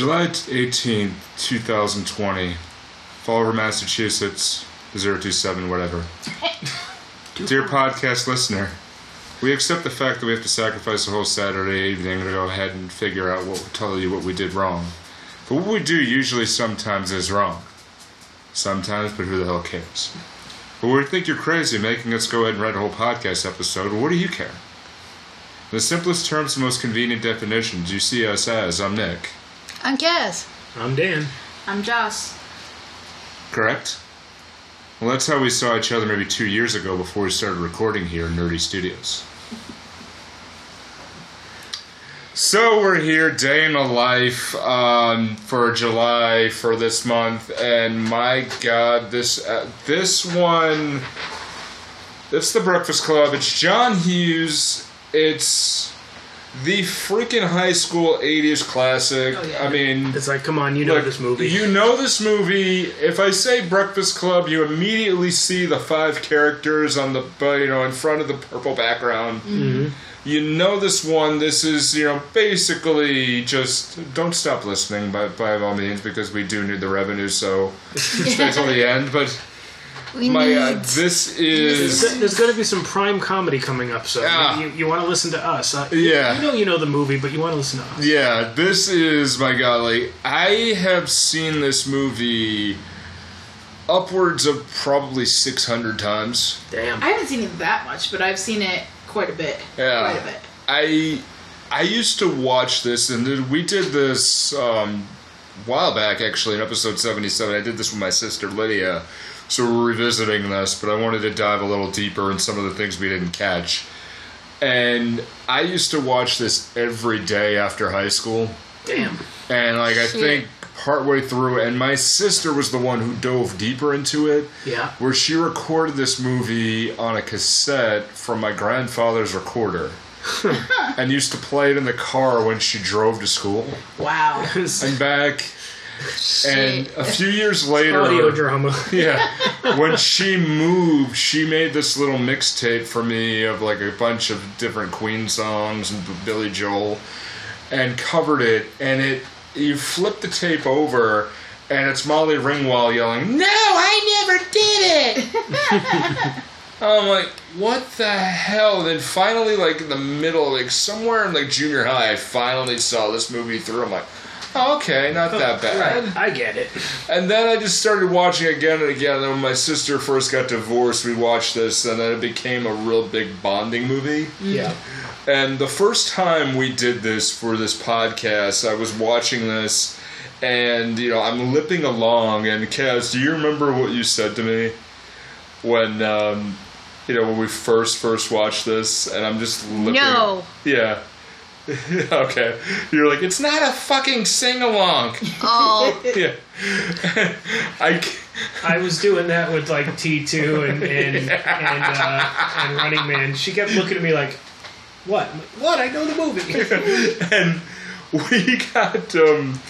July 18th, 2020. Fall River, Massachusetts, 027, whatever. Dear podcast listener, we accept the fact that we have to sacrifice a whole Saturday evening to go ahead and figure out what tell you what we did wrong. But what we do usually sometimes is wrong. Sometimes, but who the hell cares? But we think you're crazy making us go ahead and write a whole podcast episode. What do you care? In the simplest terms and most convenient definitions, you see us as I'm Nick. I'm Kaz. I'm Dan. I'm Joss. Correct? Well, that's how we saw each other maybe two years ago before we started recording here in Nerdy Studios. So we're here, day in the life um, for July for this month, and my God, this uh, this one, it's the Breakfast Club. It's John Hughes. It's the freaking high school '80s classic. Oh, yeah. I mean, It's like, come on, you know like, this movie. You know this movie. If I say Breakfast Club, you immediately see the five characters on the you know in front of the purple background. Mm-hmm. You know this one. This is you know basically just don't stop listening by by all means because we do need the revenue. So stay till the end. But We my need. uh, this is There's, there's going to be some prime comedy coming up, so Yeah. you, you want to listen to us. Uh, Yeah. You know you know the movie, but you want to listen to us. Yeah, this is my god. Like I have seen this movie upwards of probably six hundred times. Damn. I haven't seen it that much, but I've seen it quite a bit. Yeah. Quite a bit. I I used to watch this, and we did this um, a while back, actually, in episode seventy-seven. I did this with my sister Lydia, so we're revisiting this. But I wanted to dive a little deeper in some of the things we didn't catch. And I used to watch this every day after high school, Damn. and like I Shit. think partway through, and my sister was the one who dove deeper into it Yeah. where she recorded this movie on a cassette from my grandfather's recorder and used to play it in the car when she drove to school Wow. and back and a few years later Audio drama. yeah when she moved she made this little mixtape for me of like a bunch of different queen songs and billy joel and covered it and it you flip the tape over and it's molly ringwald yelling no i never did it! I'm like what the hell? Then finally like in the middle like somewhere in like junior high i finally saw this movie through. I'm like okay not that bad Right. I get it. and then I just started watching again and again. And then when my sister first got divorced, we watched this, and then it became a real big bonding movie. Yeah. And the first time we did this for this podcast, I was watching this, and you know I'm lipping along. And Kaz, do you remember what you said to me when um, you know when we first first watched this? And I'm just lipping. No. Yeah. okay. You're like, it's not a fucking sing along. Oh, yeah. I. c- I was doing that with like T2 and and and, uh, and Running Man. She kept looking at me like, "What? I'm like, what? I know the movie." and we got um,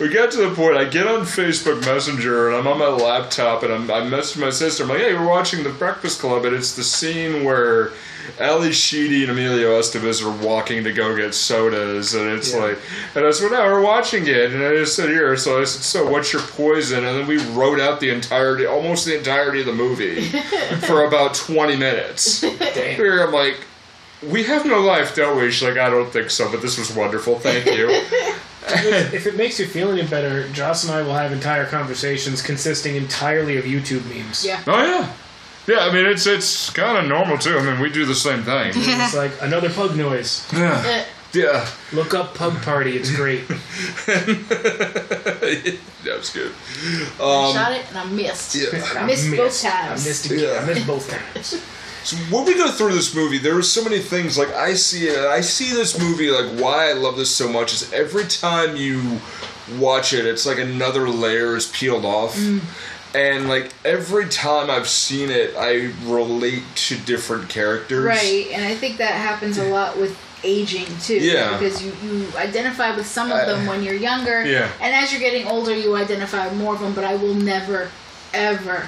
we got to the point. I get on Facebook Messenger and I'm on my laptop and I'm, I message my sister. I'm like, "Hey, we're watching The Breakfast Club," and it's the scene where Ally Sheedy and Emilio Estevez are walking to go get sodas, and it's Yeah. like, and I said, "No, we're watching it," and I just said, "Here," so I said, "So, what's your poison?" And then we wrote out the entirety, almost the entirety of the movie, for about 20 minutes. Damn. Here, I'm like, we have no life, don't we? She's like, I don't think so, but this was wonderful. Thank you. If it makes you feel any better, Joss and I will have entire conversations consisting entirely of YouTube memes. Yeah. oh yeah, yeah. I mean, it's it's kind of normal too. I mean, we do the same thing. It's like another pug noise. yeah, yeah. Look up Pug Party. It's great. that was good. I Um, shot it and I missed. yeah. I missed both times. I missed again. Yeah. I missed both times. So when we go through this movie, there are so many things. Like I see it, I see this movie. Like why I love this so much is every time you watch it, it's like another layer is peeled off. And like every time I've seen it, I relate to different characters. Right, and I think that happens a lot with aging too. Yeah. Because you, you identify with some of Uh, them when you're younger. yeah. And as you're getting older, you identify with more of them, but I will never, ever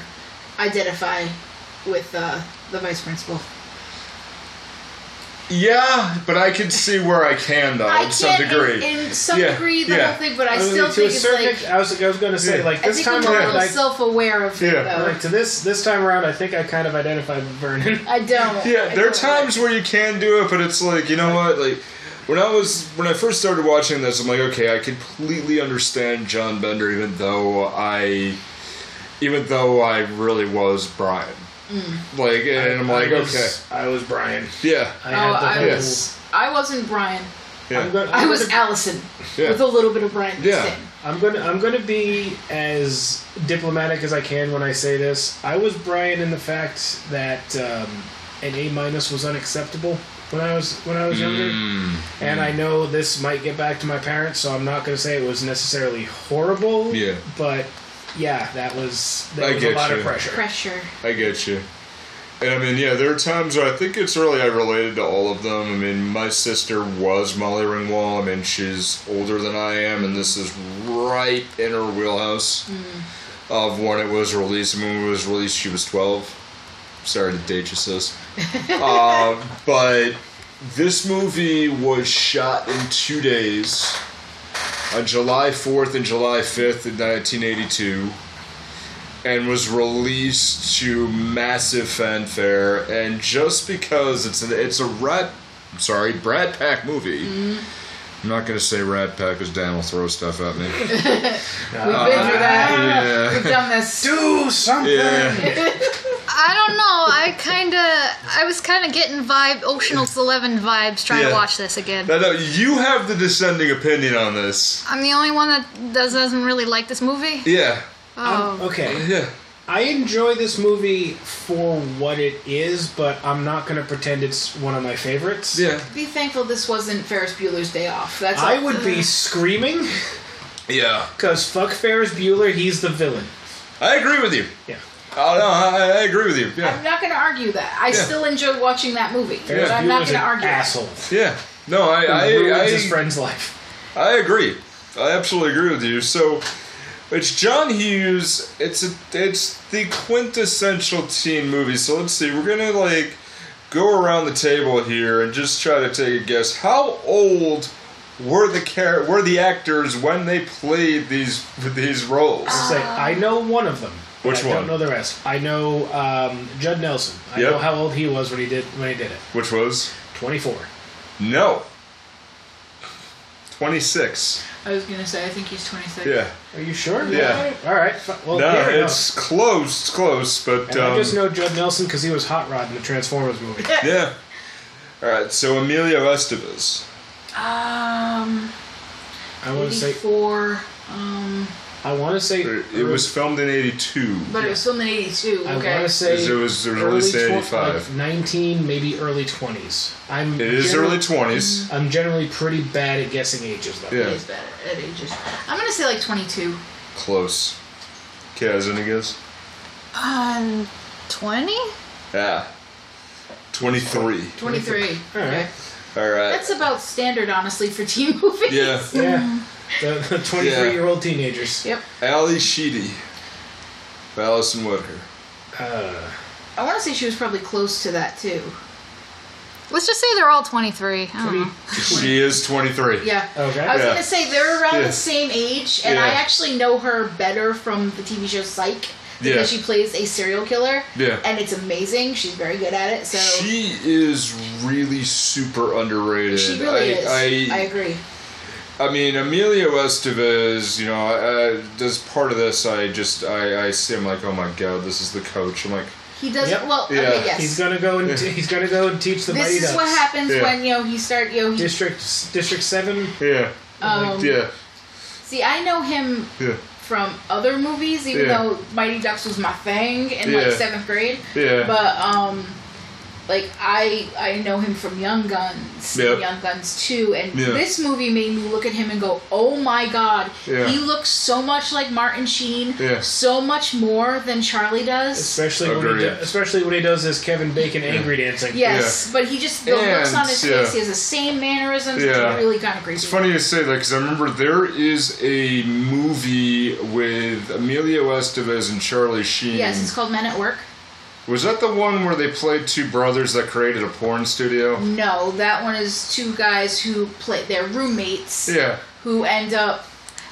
identify with uh, the vice principal. Yeah, but I can see where I can though, I in some degree. in, in some Yeah, degree the yeah. whole thing, but I I mean, still to think a it's certain like ex- I was, I was going to say Yeah. like I this think time I'm around, little I, self-aware of it Yeah. though. like to this this time around, I think I kind of identified with Vernon. I don't. Yeah, I there are don't times where you can do it, but it's like you know what, like when I was when I first started watching this, I'm like, okay, I completely understand John Bender, even though I, even though I really was Brian. Like, and I'm like, I was, okay, I was Brian. yeah, I Oh, had I whole. was. I wasn't Brian. yeah, I'm gonna, I I'm was gonna- Allison Yeah. with a little bit of Brian Yeah. mixed. I'm gonna I'm gonna be as diplomatic as I can when I say this. I was Brian in the fact that um, an A minus was unacceptable when I was when I was younger, Mm. and I know this might get back to my parents, so I'm not gonna say it was necessarily horrible. Yeah. but yeah, that was I that was a lot you. of pressure. Pressure. I get you. And I mean, yeah, there are times where I think it's really I related to all of them. I mean, my sister was Molly Ringwald. I mean, she's older than I am, and this is right in her wheelhouse of when it was released. I mean, when it was released, she was 12. Sorry to date you, sis. uh, but this movie was shot in two days on July 4th and July 5th in 1982 and was released to massive fanfare. And just because it's an, it's a rat, sorry, Brat Pack movie. Mm-hmm. I'm not gonna say Rat Pack because Dan will throw stuff at me. We've been through that. We've done this. Do something. Yeah. I don't know. I kind of, I was kind of getting vibe, Ocean's Eleven vibes trying Yeah. to watch this again. Now, now, you have the dissenting opinion on this. I'm the only one that does, doesn't really like this movie. Yeah. Oh, Okay, Yeah. I enjoy this movie for what it is, but I'm not gonna pretend it's one of my favorites. Yeah. Be thankful this wasn't Ferris Bueller's Day Off. That's I all. would be screaming Yeah. because fuck Ferris Bueller, he's the villain. I agree with you. Yeah. Oh no, I, I agree with you. I'm Yeah. not going to argue that. I Yeah. still enjoy watching that movie. Ferris but I'm not Bueller's going to an argue. that. asshole. Yeah. No, I I, Who ruins his I, friend's life. I agree. I absolutely agree with you. So, it's John Hughes. It's a, it's the quintessential teen movie. So let's see. We're gonna like go around the table here and just try to take a guess. How old were the char- were the actors when they played these these roles? Say, I know one of them. Which I one? don't know the rest. I know um, Judd Nelson. I Yep. know how old he was when he did when he did it. Which was 24. no. Twenty six. I was going to say, I think he's 26. Yeah. Are you sure? Yeah. All right. Well, No, fair enough. it's close. It's close, but And I um, just know Judd Nelson because he was Hot Rod in the Transformers movie. yeah. All right. So Emilio Estevez. Um, I want to say. four. Um, I want to say. It was filmed in '82. but it was filmed in 82. I Okay. want to say. It was- it was early released in twen- 85. like 19, maybe early 20s. I'm. It is generally- early twenties. I'm generally pretty bad at guessing ages, though. Yeah. It is bad at ages. I'm going to say like 22. Close. Okay, has any guess? um, twenty? Yeah. Twenty-three. 23. All right. All right. That's about standard, honestly, for teen movies. Yeah. Yeah. The 23 year old teenagers. Yep. Ally Sheedy. Allison Whitaker. Uh, I want to say she was probably close to that, too. Let's just say they're all 23. 20. She is twenty-three. Yeah. Okay. I was Yeah. gonna say they're around Yeah. the same age, and Yeah. I actually know her better from the TV show Psych because Yeah. she plays a serial killer. Yeah. And it's amazing. She's very good at it. So She is really super underrated. she really I, is. I, I, agree. I mean, Emilio Estevez, you know, uh, as part of this, I just, I, I see him like, oh my god, this is the coach. I'm like, He does. Yep. Well, Yeah. okay, yes. He's gonna go and t- he's gonna go and teach the this Mighty is what happens Yeah. when you know you start. You know, he, District District Seven. yeah, um, yeah, see, I know him yeah, from other movies, even Yeah. though Mighty Ducks was my thing in Yeah. like seventh grade. yeah. But um, like I I know him from Young Guns, Yep. Young Guns Two, and Yeah. this movie made me look at him and go, "Oh my God, Yeah. he looks so much like Martin Sheen, Yeah. so much more than Charlie does." Especially when he do, especially when he does his Kevin Bacon angry dancing. Yes, but he just the looks on his yeah. face. He has the same mannerisms. Yeah. It's really kind of crazy. It's funny you say that because I remember there is a movie with Emilio Estevez and Charlie Sheen. Yes, it's called Men at Work. Was that the one where they played two brothers that created a porn studio? No, that one is two guys who play. They're roommates Yeah. who end up.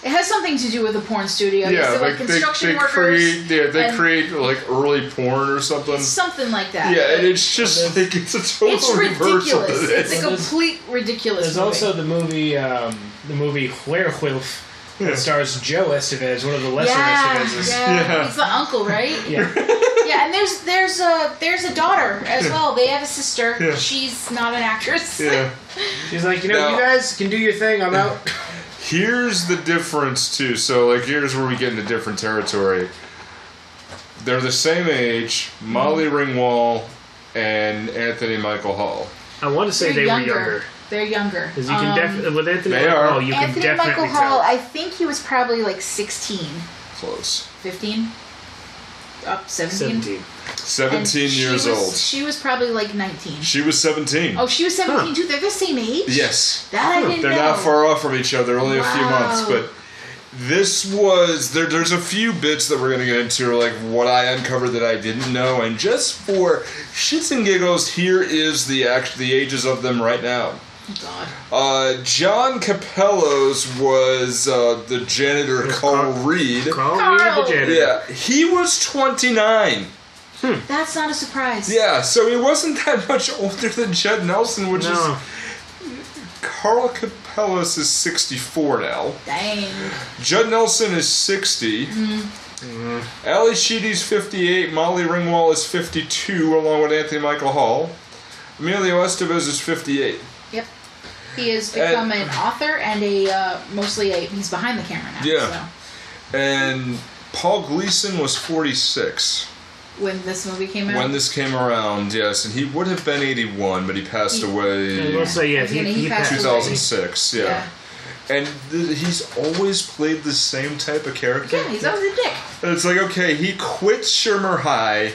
It has something to do with a porn studio. Yeah, They're like like they, construction they workers. create yeah, they and create like early porn or something. something like that. Yeah, and it's just like it's a total It's reversal to ridiculous. this. It's a complete ridiculous. There's movie. also the movie, um, the movie Werewolf, Yeah. that stars Joe Estevez, one of the lesser yeah, Estevezes. yeah, Yeah. He's the uncle, right? Yeah. Yeah, and there's there's a there's a daughter as well. They have a sister. Yeah. She's not an actress. yeah. She's like, you know, No. you guys can do your thing. I'm out. Here's the difference too. So like here's where we get into different territory. They're the same age, Molly mm-hmm. Ringwald and Anthony Michael Hall. I want to say They're they younger. were younger. They're younger. Because you can Um, definitely, with Anthony they Michael are. Hall, you can Anthony definitely Michael Hall, tell. I think he was probably like 16, Close. 15, up 17. 17. And 17 she years was, old. She was probably like 19. She was 17. Oh, she was 17 Huh. too. They're the same age? Yes. That I didn't They're know. not far off from each other, only a few months, but this was there there's a few bits that we're gonna get into like what I uncovered that I didn't know, and just for shits and giggles, here is the act the ages of them right now. God. Uh, John Kapelos was uh, the janitor Carl Carl- Reed. Carl Carl! Reed, the janitor. Yeah, he was 29. That's not a surprise. Yeah, so he wasn't that much older than Judd Nelson, which No. is Carl Kapelos is 64 now. Dang. Judd Nelson is 60. Mm-hmm. Ally Sheedy's 58. Molly Ringwald is 52, along with Anthony Michael Hall. Emilio Estevez is 58. Yep. He has become an author and a uh, mostly a he's behind the camera now. Yeah. And Paul Gleason was 46 when this movie came out, when this came around, yes, and he would have been 81, but he passed He- And away we'll say, yeah, I he, he he passed passed away. 2006, yeah. And th- he's always played the same type of character. yeah, he's always a dick. And it's like, okay, he quits Shermer High,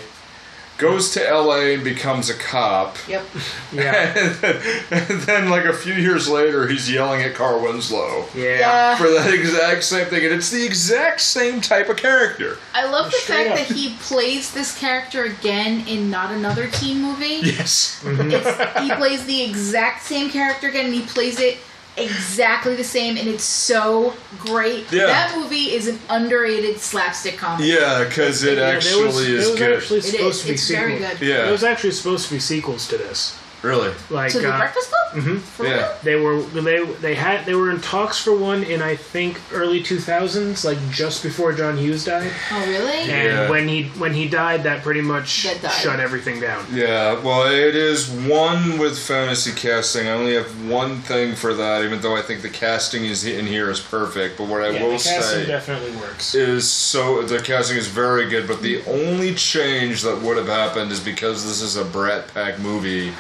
goes to LA and becomes a cop. Yep. Yeah. And then, and then, like a few years later, he's yelling at Carl Winslow Yeah. Yeah. for that exact same thing, and it's the exact same type of character. I love the Straight fact up. that he plays this character again in not another teen movie. Yes. Mm-hmm. It's, he plays the exact same character again, and he plays it exactly the same, and it's so great. Yeah. That movie is an underrated slapstick comedy. Yeah, because it Yeah, actually was, is there was good. actually supposed is. to be It's sequels. very good. Yeah. There was actually supposed to be sequels to this. Really? Like To the uh, Breakfast Club? mhm. For Yeah. real? they were they they had they were in talks for one in I think early 2000s, like just before John Hughes died. Oh, really? And Yeah. when he when he died, that pretty much That shut everything down. Yeah, well, it is one with fantasy casting. I only have one thing for that, even though I think the casting is in here is perfect. But what I Yeah, will the casting say definitely works. is so the casting is very good. But the only change that would have happened is because this is a Brat Pack movie.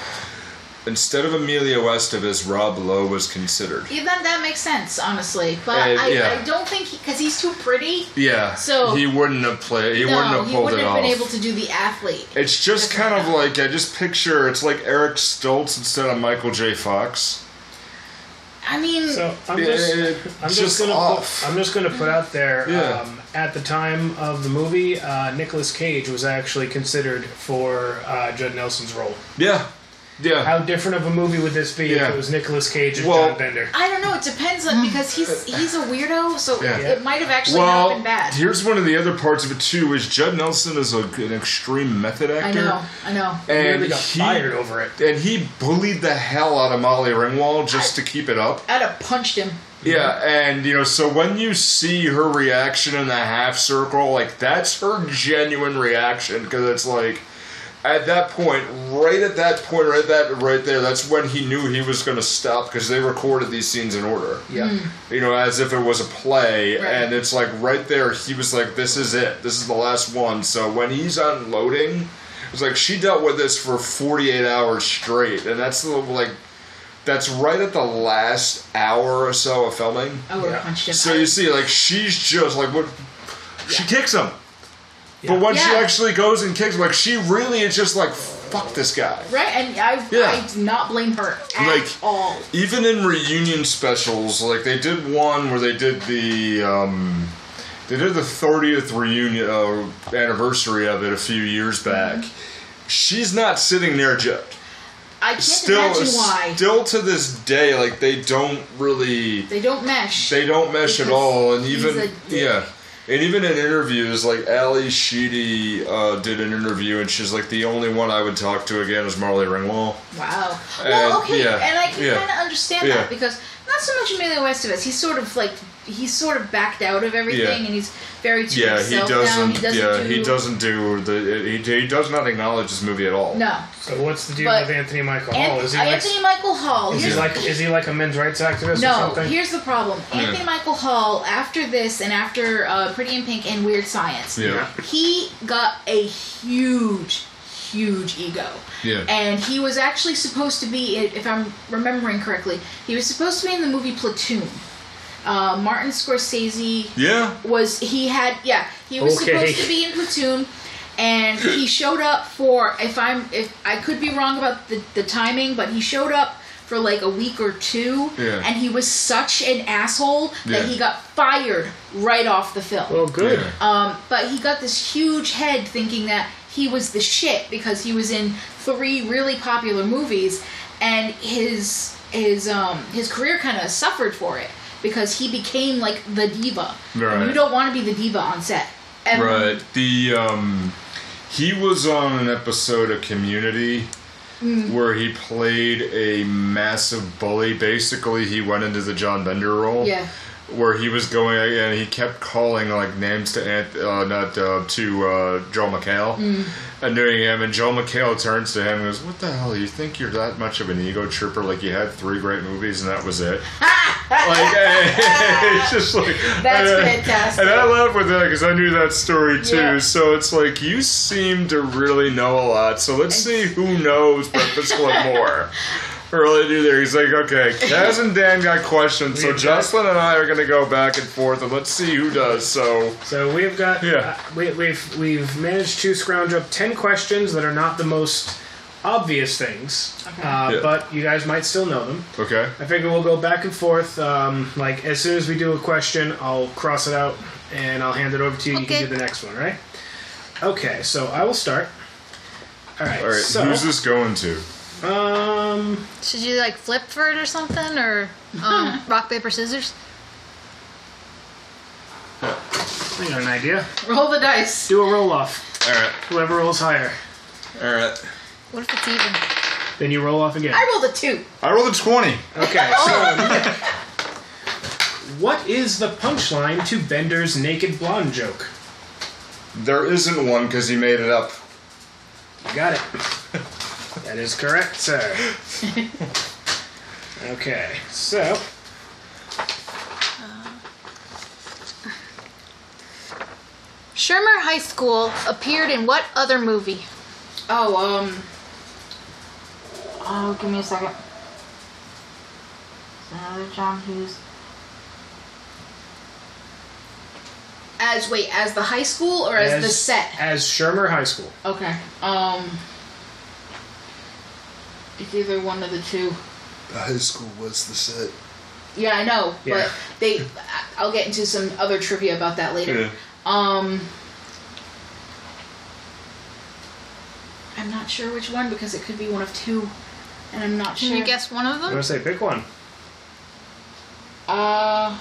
Instead of Emilio Estevez, Rob Lowe was considered. Yeah, that, that makes sense, honestly. But Uh, I, yeah. I don't think because he's too pretty. Yeah, So- he wouldn't have played. He wouldn't no, have he pulled wouldn't it have off. been able to do the athlete. It's just kind of like I just picture it's like Eric Stoltz instead of Michael J. Fox. I mean, So I'm Yeah, just it- I'm just just, gonna off. put, I'm just gonna put out there. Yeah. Um, at the time of the movie, uh, Nicolas Cage was actually considered for uh, Judd Nelson's role. Yeah, yeah. How different of a movie would this be Yeah. if it was Nicolas Cage as Well- John Bender? I don't know. It depends on because he's he's a weirdo, so Yeah. it might have actually not been bad. here's one of the other parts of it too: is Judd Nelson is a, an extreme method actor. I know, I know. He and really got he fired over it. and he bullied the hell out of Molly Ringwald just to keep it up. I'd have punched him. Yeah, and you know, so when you see her reaction in the half circle, like that's her genuine reaction because it's like at that point, right at that point, right that right there, that's when he knew he was going to stop because they recorded these scenes in order. Yeah. Mm. You know, as if it was a play, Right. and it's like right there, he was like, "This is it. This is the last one." So when he's unloading, it's like she dealt with this for forty eight hours straight, and that's the like. That's right at the last hour or so of filming. I would have Yeah. punched him. So you see, like she's just like what she kicks him, Yeah. but when she actually goes and kicks like she really is just like fuck this guy. right, and I Yeah. I do not blame her at Like- all. Even in reunion specials, like they did one where they did the um, They did the 30th reunion uh, anniversary of it a few years back. She's not sitting there just I can't still imagine why still to this day like they don't really they don't mesh. they don't mesh at all and even yeah and even in interviews like ally sheedy uh, did an interview and she's like the only one i would talk to again is marley ringwald Wow. And, Well, okay, yeah, and I can yeah. kind of understand Yeah. that because not so much Emilio Estevez. He's sort of like he's sort of backed out of everything, Yeah. and he's very to yeah he doesn't, now. He doesn't yeah do, he doesn't do the he, he does not acknowledge this movie at all No, So what's the deal But- with Anthony Michael Hall? Is he like Anthony Michael Hall. is he here's- like is he like a men's rights activist or no, something? here's the problem. Anthony Michael Hall, after this and after uh, Pretty in Pink and Weird Science, yeah he got a huge, huge ego. yeah And he was actually supposed to be, if I'm remembering correctly, he was supposed to be in the movie Platoon. Uh, Martin Scorsese yeah was he had yeah he was Okay. supposed to be in Platoon, and he showed up for if I'm if I could be wrong about the the timing, but he showed up for like a week or two, Yeah. and he was such an asshole that Yeah. he got fired right off the film. well, good. Yeah. Um, but he got this huge head thinking that he was the shit because he was in three really popular movies, and his his um his career kind of suffered for it because he became like the diva. And Right. you don't want to be the diva on set. Ever. Right. The um he was on an episode of Community Mm. where he played a massive bully. Basically, he went into the John Bender role. Yeah. Where he was going and he kept calling like names to Ant, uh, not uh, to uh, Joel McHale Mm. and doing him and Joel McHale turns to him and goes, "What the hell? You think you're that much of an ego trooper? Like you had three great movies and that was it?" like it's just like That's and, fantastic. And I laugh with that because I knew that story too. Yeah. So it's like you seem to really know a lot. So let's see who knows Breakfast Club more. Really do there. He's like, okay, Kaz and Dan got questions, so We've got- Jocelyn and I are gonna go back and forth, and let's see who does. So So we've got Yeah. uh, we, we've we've managed to scrounge up ten questions that are not the most obvious things, uh, Yeah. but you guys might still know them. okay, I figure we'll go back and forth. Um, like as soon as we do a question, I'll cross it out and I'll hand it over to you. You Okay. can do the next one, right? Okay, so I will start. All right. all right. So, who's this going to? Um, Should you like flip for it or something, or um, rock paper scissors? I got an idea. Roll the dice. Do a roll off. All right, Whoever rolls higher, all right. What if it's even? then you roll off again. I rolled a two. I rolled a twenty. Okay, so what is the punchline to Bender's naked blonde joke? There isn't one because he made it up. You got it. that is correct, sir. Okay, so Shermer High School appeared in what other movie? Oh, um. Oh, give me a second. Another John Hughes. As wait, as the high school or as, the set? as Shermer High School. Okay. Um. It's either one of the two. The high school was the set. Yeah, I know, Yeah. but they. I- I'll get into some other trivia about that later. Yeah. Um. I'm not sure which one because it could be one of two, and I'm not Can sure. you guess one of them? I'm them? gonna say pick one. Uh,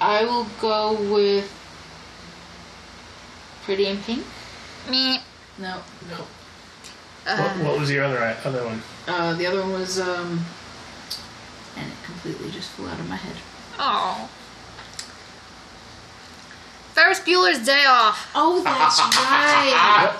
I will go with Pretty in Pink. Me. No, no. What, Uh, what was your other other one? Uh, the other one was um, and it completely just flew out of my head. oh. Ferris Bueller's Day Off. Oh, that's right.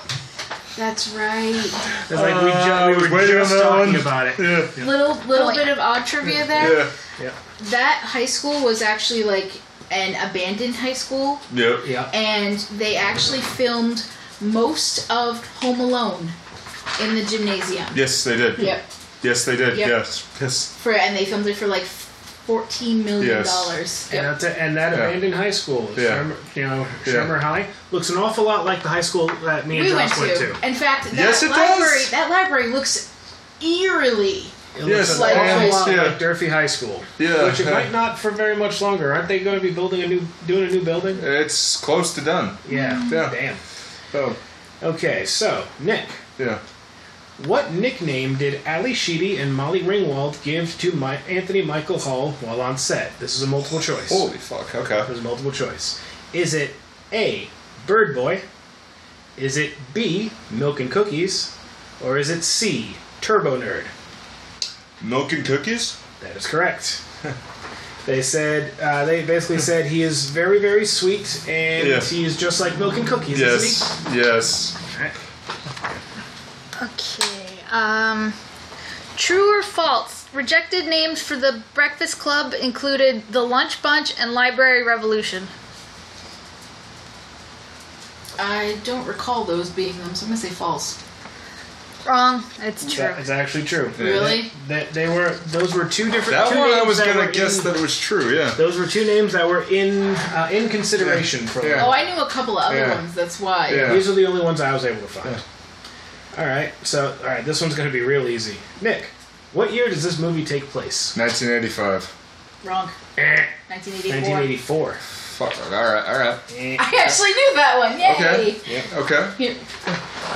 That's right. It's like we, ju- Uh, we were just talking one. about it. Yeah. Little little Oh, bit of odd trivia there. Yeah. Yeah. That high school was actually like an abandoned high school, Yep. Yeah. and they actually filmed most of Home Alone in the gymnasium. Yes, they did. Yep. Yes, they did. Yep. Yes. Yes. For and they filmed it for like fourteen million Yes. dollars. And, Yep. that, and that Yeah. abandoned high school, Yeah. Shermer, you know, Yeah. High, looks an awful lot like the high school that me and We went Josh to. went to. In fact, that Yes, it library does. that library looks eerily It Yes, looks an like- awful lot yeah. like Durfee High School. Yeah, Which it yeah. might not for very much longer. Aren't they going to be building a new, doing a new building? It's close to done. Yeah. Yeah. Damn. Oh, Okay, so Nick, yeah. What nickname did Ally Sheedy and Molly Ringwald give to my, Anthony Michael Hall while on set? This is a multiple choice. Holy fuck. Okay. There's a multiple choice. Is it A. Bird Boy? Is it B. Milk and Cookies? Or is it C. Turbo Nerd? Milk and cookies? That is correct. they said uh, they basically said he is very very sweet and Yeah. he is just like milk and cookies, Yes. isn't Yes. he? Alright. Okay. Um, true or false? Rejected names for the Breakfast Club included the Lunch Bunch and Library Revolution. I don't recall those being them, so I'm gonna say false. Wrong. It's true. That is actually true. Really? That they were those were two different. That two one I names was that gonna were guess in- that it was true, yeah. Those were two names that were in uh, in consideration for Yeah. Oh, I knew a couple of other Yeah. ones. That's why. Yeah. These are the only ones I was able to find. All right, so all right, this one's going to be real easy. Nick, what year does this movie take place? 1985. Wrong. Eh, 1984. 1984. Fuck. Alright, alright. Eh. I actually knew that one. Yay! Okay. Okay. Here.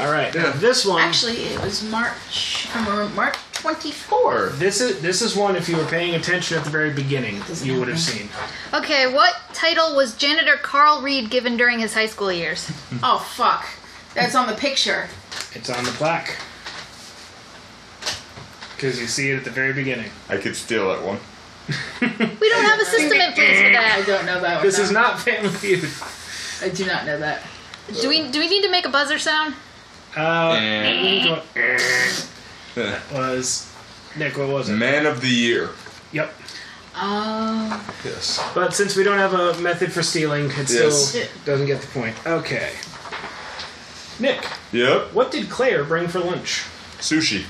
All right, Yeah. this one. Actually, it was March. March 24. This is this is one. If you were paying attention at the very beginning, Doesn't you would have seen. Okay, what title was janitor Carl Reed given during his high school years? Oh fuck. That's on the picture. It's on the plaque because you see it at the very beginning. I could steal that one. We don't have a system in place for that. I that. don't know that one. This no. is not Family Feud. I do not know that. Do we do we need to make a buzzer sound? Uh, Eh. that was Nick. What was it? Man of the Year. Yep. Um. Yes. But since we don't have a method for stealing, it Yes. still doesn't get the point. Okay. Nick, Yep. what did Claire bring for lunch? Sushi.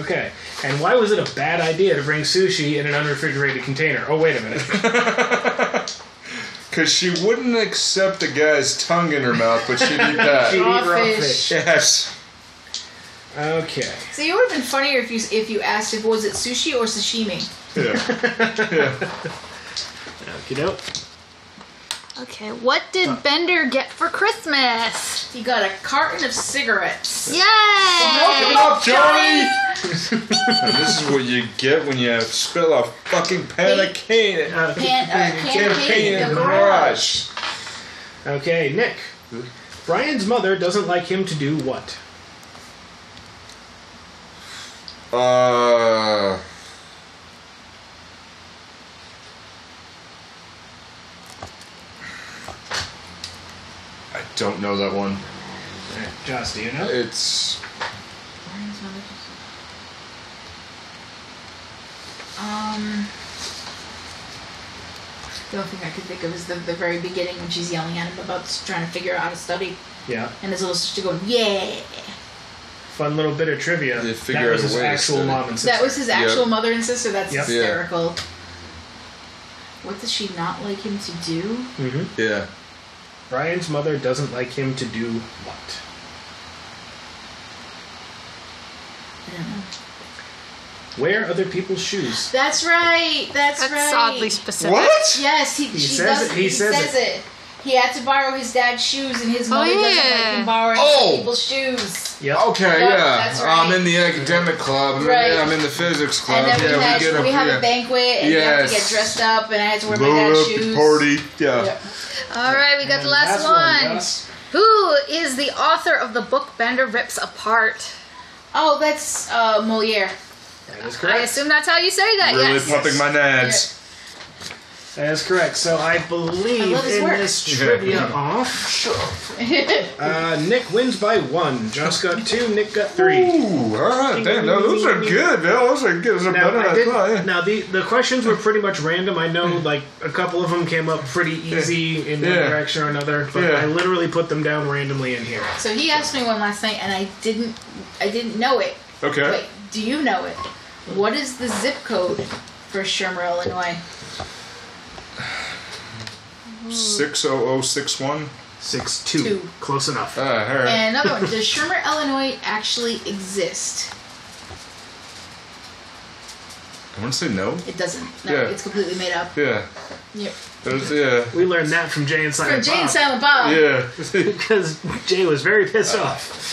Okay. And why was it a bad idea to bring sushi in an unrefrigerated container? Oh, wait a minute. Because she wouldn't accept a guy's tongue in her mouth, but she'd eat that. She'd eat raw fish. yes. Okay. So it would have been funnier if you if you asked if was it sushi or sashimi. Yeah. yeah. Okie doke. Okay, what did Bender get for Christmas? He got a carton of cigarettes. Yay! Open up, Johnny! this is what you get when you spill a fucking pan of cane. Uh, Pan, uh, can of Campaign in the garage. okay, Nick. Brian's mother doesn't like him to do what? Uh. Don't know that one. Joss, do you know? It's Um. The only thing I could think of is the, the very beginning when she's yelling at him about trying to figure out how to study, Yeah. and his little sister going, "Yeah." Fun little bit of trivia. They figure that out was a his way to actual study. mom and sister. That was his actual Yep. mother and sister. That's Yep. Yeah. hysterical. What does she not like him to do? Mm-hmm. yeah. Brian's mother doesn't like him to do what? I don't. Wear other people's shoes. That's right. That's, That's right. oddly specific. What? Yes, he, He she says does. it- he says it. He had to borrow his dad's shoes, and his Oh, mother doesn't like him borrowing Oh. people's shoes. Yep. Okay, Yep, yeah. that's right. I'm in the academic club. I'm, Right. in, I'm in the physics club. And then yeah, we, had, get we have yeah. a banquet, and you have to get dressed up, and I had to wear my dad's up shoes. the party. Yeah. Yep. All right, we got the And last one. Joss. Who is the author of the book Bender Rips Apart? Oh, that's uh, Moliere. That is I assume that's how you say that. Really yes. pumping my nads. That is correct. So I believe I in work. this trivia off, uh, Nick wins by one. Joss got two. Nick got three. Ooh, all right. Damn, no, those are good, man. Those are good. Those are Now, better I than I did, thought. Yeah. now the the questions were pretty much random. I know, like a couple of them came up pretty easy in one Yeah. direction or another, but Yeah. I literally put them down randomly in here. So he asked me one last night, and I didn't. I didn't know it. Okay. Wait, do you know it? What is the zip code for Shermer, Illinois? 60061. Six two, Two. close enough. Ah, all right. And another one. Does Shermer, Illinois actually exist? I want to say no. It doesn't. No, Yeah. it's completely made up. Yeah. Yep. Was, yeah. We learned that from Jay and Silent From Silent Jay and Silent Bob. Yeah. Because Jay was very pissed uh, off.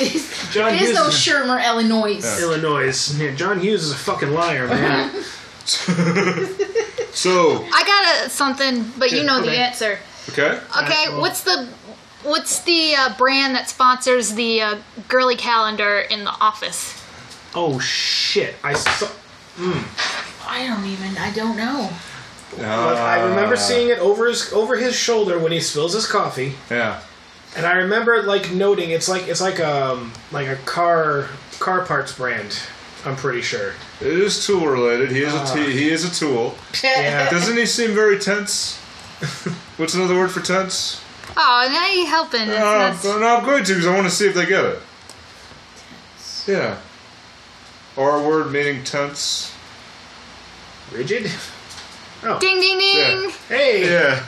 John It is Hughes no is Shermer, Illinois. Illinois. Yeah, John Hughes is a fucking liar, man. So, I got a, something, but you know the answer. okay. Okay, well- what's the what's the uh, brand that sponsors the uh, girly calendar in the office? oh shit! I saw. I don't even. I don't know. I remember seeing it over his over his shoulder when he spills his coffee, Yeah. and I remember like noting it's like it's like um like a car car parts brand. I'm pretty sure. It is tool related. He is a Ah. t- he is a tool. Yeah. Doesn't he seem very tense? What's another word for tense? Oh, now you helping. Uh, no, I'm going to because I want to see if they get it. Yeah. Or a word meaning tense. Rigid. Oh, ding ding ding. Yeah. hey. Yeah.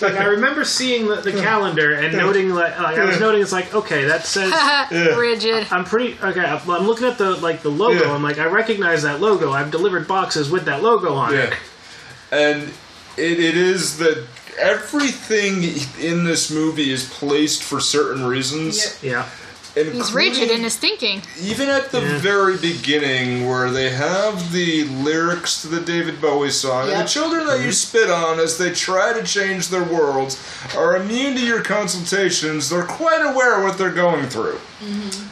Like I remember seeing the, the calendar and noting like, like I was noting it's like okay that says Rigid. I'm pretty okay. I'm I'm looking at the like the logo. Yeah. I'm like I recognize that logo. I've delivered boxes with that logo on it. And it, it is that everything in this movie is placed for certain reasons. Yeah. He's rigid in his thinking. Even at the Yeah. very beginning, where they have the lyrics to the David Bowie song, and Yep. the children that you mhm. spit on as they try to change their worlds are immune to your consultations. They're quite aware of what they're going through. Mm-hmm.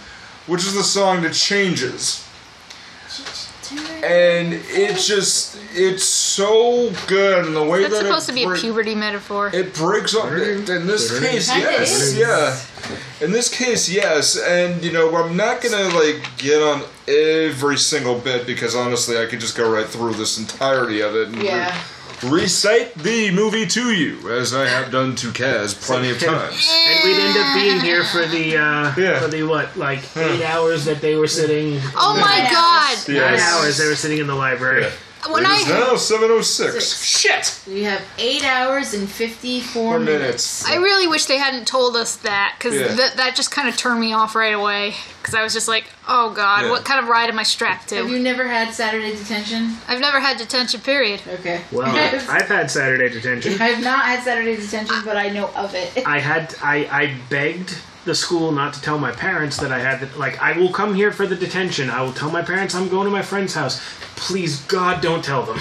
Which is the song that changes. And it just, it's so good. And the way That's that supposed it to be a break- puberty metaphor. it breaks up. In this case, Kinda yes, is. yeah. In this case, yes. And you know, I'm not gonna like get on every single bit because honestly, I could just go right through this entirety of it and re- recite the movie to you, as I have done to Kaz plenty of times. And we'd end up being here for the uh, Yeah. for the what like eight hours that they were sitting. oh my Nine god! Yeah. Nine Yes. hours they were sitting in the library. Yeah. When it is I now 7:06. Shit. We have eight hours and fifty-four Four minutes. minutes. I really wish they hadn't told us that because Yeah. that that just kind of turned me off right away. Because I was just like, oh god, Yeah. what kind of ride am I strapped to? Have you never had Saturday detention? I've never had detention. Period. Okay. Well, I've had Saturday detention. I have not had Saturday detention, but I know of it. I had I, I begged the school not to tell my parents that I had the, like I will come here for the detention. I will tell my parents I'm going to my friend's house. Please God don't tell them.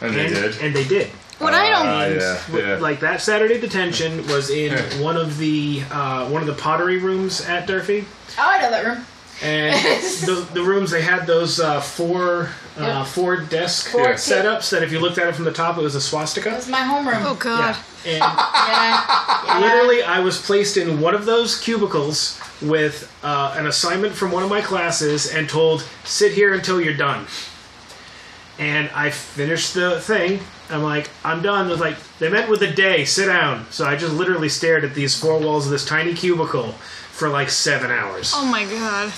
And they did. and they did. What I don't. Ah, yeah, yeah. Like that Saturday detention was in one of the uh, one of the pottery rooms at Durfee. Oh, I know that room. And the, the rooms they had those uh, four uh, Yep. four desk Four Yeah. setups that if you looked at it from the top it was a swastika. That was my homeroom. Oh god. Yeah. And Yeah. yeah. Literally, I was placed in one of those cubicles with uh, an assignment from one of my classes and told, sit here until you're done. And I finished the thing. I'm like, I'm done. They're like, they meant with a day, sit down. So I just literally stared at these four walls of this tiny cubicle for like seven hours. Oh my god.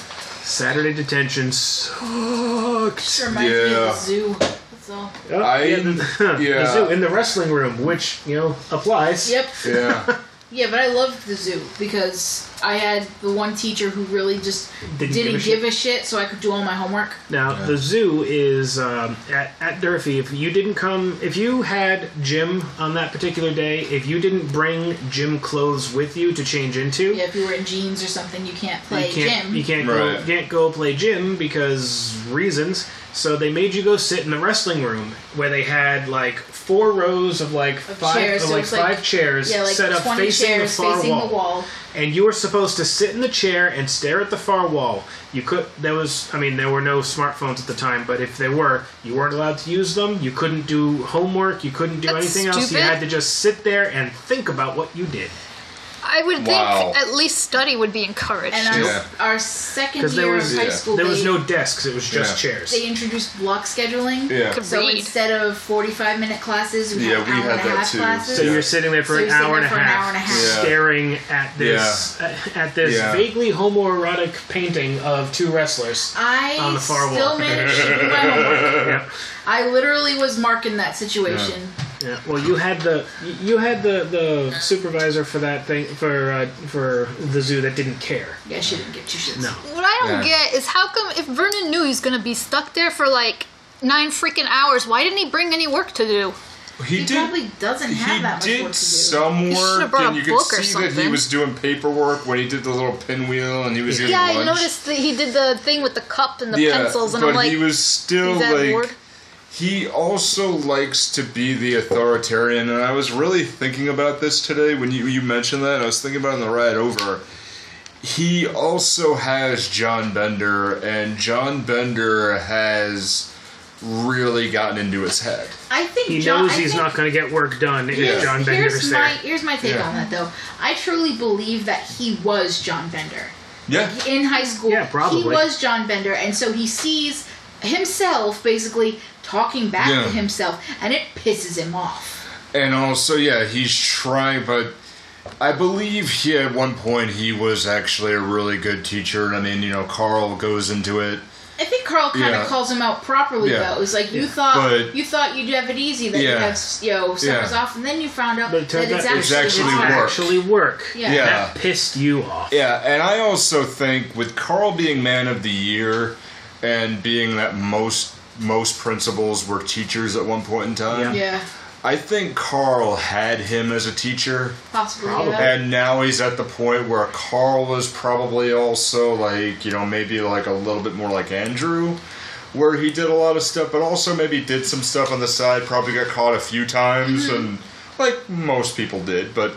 Saturday detention sucked. Just reminds me of Yeah. the zoo. That's all. Oh, I- yeah, the, the zoo in the wrestling room, which, you know, applies. Yep. Yeah. Yeah, but I loved the zoo because I had the one teacher who really just Didn't didn't, give a give, a shit, so I could do all my homework. Now the zoo is um, at at Durfee. If you didn't come, if you had gym on that particular day, if you didn't bring gym clothes with you to change into, Yeah, if you were in jeans or something, you can't play you can't gym. you can't go Right. you can't go play gym because reasons. So they made you go sit in the wrestling room where they had like four rows of like five chairs, of so like like- five chairs yeah, like set up 20 facing the chairs far facing wall. the wall. and you were supposed to sit in the chair and stare at the far wall. You could there was I mean there were no smartphones at the time, but if there were, you weren't allowed to use them. You couldn't do homework, you couldn't do That's anything else. You stupid. had to just sit there and think about what you did. I would Wow. think at least study would be encouraged. And our, Yeah. our second 'Cause there year was- of high yeah. school, There was they, no desks, it was just Yeah. chairs. they introduced block scheduling. Yeah. Could So read. instead of 45 minute classes, we Yeah, had we hour had and a that half too. classes. So Yeah. you're sitting there for So an you're sitting hour, there and a for an half, hour and a half. Yeah. staring at this uh, at this Yeah. vaguely homoerotic painting of two wrestlers. I On the far still wall. managed to do my homework. yeah. I literally was marking that situation. Yeah, well, you had the you had the, the supervisor for that thing for uh, for the zoo that didn't care. Yeah, she didn't give two shits. No, what I don't Yeah. get is how come if Vernon knew he's gonna be stuck there for like nine freaking hours. Why didn't he bring any work to do? He, He did. probably doesn't have he that much did work to do. some He should've work, brought and you could see that he was doing paperwork when he did the little pinwheel, and he was eating Yeah, I noticed that he did the thing with the cup and the yeah, pencils, and but I'm like, he was still is that like. bored? He also likes to be the authoritarian, and I was really thinking about this today when you, you mentioned that. I was thinking about it on the ride over. He also has John Bender, and John Bender has really gotten into his head. I think He John, knows I he's think not going to get work done if Yeah. John Bender here's is my there. here's my take Yeah. on that though. I truly believe that he was John Bender Yeah. in high school. Yeah, probably. He was John Bender, and so he sees himself basically talking back Yeah. to himself, and it pisses him off. And also, yeah, he's trying, but I believe he at one point he was actually a really good teacher. And I mean, you know, Carl goes into it. I think Carl kind of Yeah. calls him out properly Yeah. though. It was like you thought But- you thought you'd have it easy that you Yeah. have you know summers Yeah. off, and then you found out But it that it's out actually, it's actually work. actually work. Yeah. Yeah. That pissed you off. Yeah, and I also think with Carl being man of the year and being that most most principals were teachers at one point in time, Yeah, I think Carl had him as a teacher. possibly. Yeah. And now he's at the point where Carl was probably also like, you know, maybe like a little bit more like Andrew, where he did a lot of stuff, but also maybe did some stuff on the side, probably got caught a few times, mm-hmm. and like most people did. But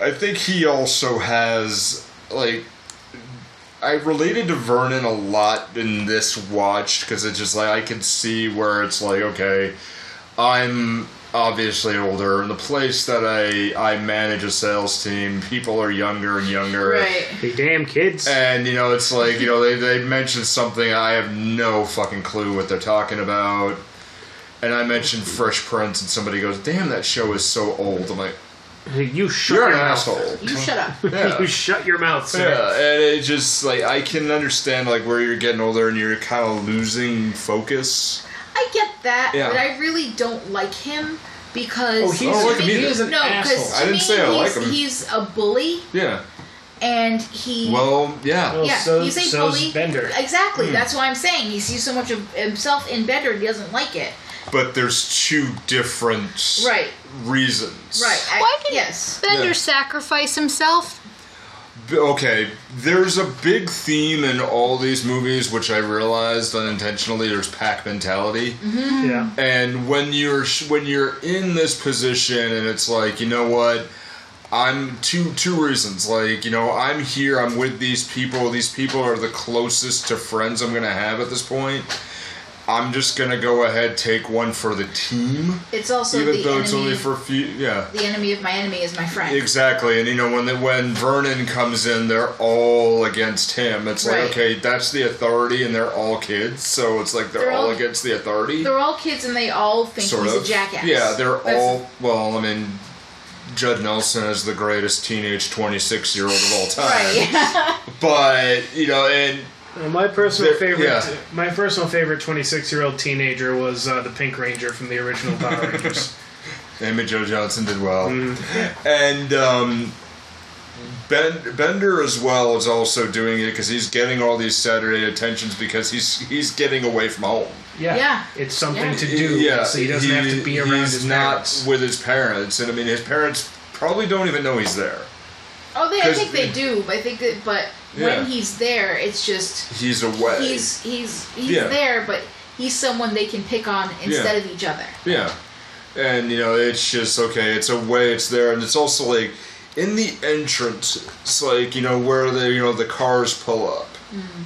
I think he also has, like, I related to Vernon a lot in this watch because it's just like I can see where it's like, okay, I'm obviously older. In the place that I I manage a sales team, people are younger and younger. Right. Hey, damn kids. And you know, it's like you know they they mentioned something I have no fucking clue what they're talking about. And I mentioned Fresh Prince, and somebody goes, "Damn, that show is so old." I'm like, Hey, you shut "You're your an mouth. asshole." You shut up. Yeah. you shut your mouth, sir. Yeah, and it just like I can understand like where you're getting older and you're kind of losing focus. I get that, Yeah. but I really don't like him because Oh, he's, I like him me- he's an no, asshole. because I didn't me say I like him. he's a bully, Yeah. and he Well, yeah. Well, yeah, so- he's a so's bully. Bender. Exactly. Hmm. That's why I'm saying he sees so much of himself in Bender. He doesn't like it. But there's two different Right. reasons. Right. I- Why did yes. Bender Yeah. sacrifice himself? Okay, there's a big theme in all these movies, which I realized unintentionally. There's pack mentality, mm-hmm. Yeah. and when you're when you're in this position, and it's like, you know what, I'm two two reasons. Like, you know, I'm here. I'm with these people. These people are the closest to friends I'm gonna have at this point. I'm just gonna go ahead take one for the team, It's also even the though enemy. it's only for a few. Yeah. the enemy of my enemy is my friend. Exactly, and you know when the, when Vernon comes in, they're all against him. It's like okay, that's the authority, and they're all kids, so it's like they're, They're all, all- against the authority. They're all kids, and they all think sort he's of. a jackass. Yeah, they're That's- all. Well, I mean, Judd Nelson is the greatest teenage twenty six year old of all time. right. But you know, and My personal There- favorite, yeah. my personal favorite 26 year old teenager was uh, the Pink Ranger from the original Power Rangers. Amy Jo Johnson did well, Mm. and um, Ben Bender as well is also doing it because he's getting all these Saturday attentions because he's he's getting away from home. Yeah, Yeah. it's something Yeah. to do. Yeah, so he doesn't have to be around he's his not parents. with his parents, and I mean his parents probably don't even know he's there. Oh, they, I 'Cause- think they do. I think that, but Yeah. when he's there, it's just He's away. he's he's he's Yeah. there, but he's someone they can pick on instead of each other. yeah, and you know it's just okay. It's away. It's there, and it's also like in the entrance. It's like you know where the you know the cars pull up. Mm-hmm.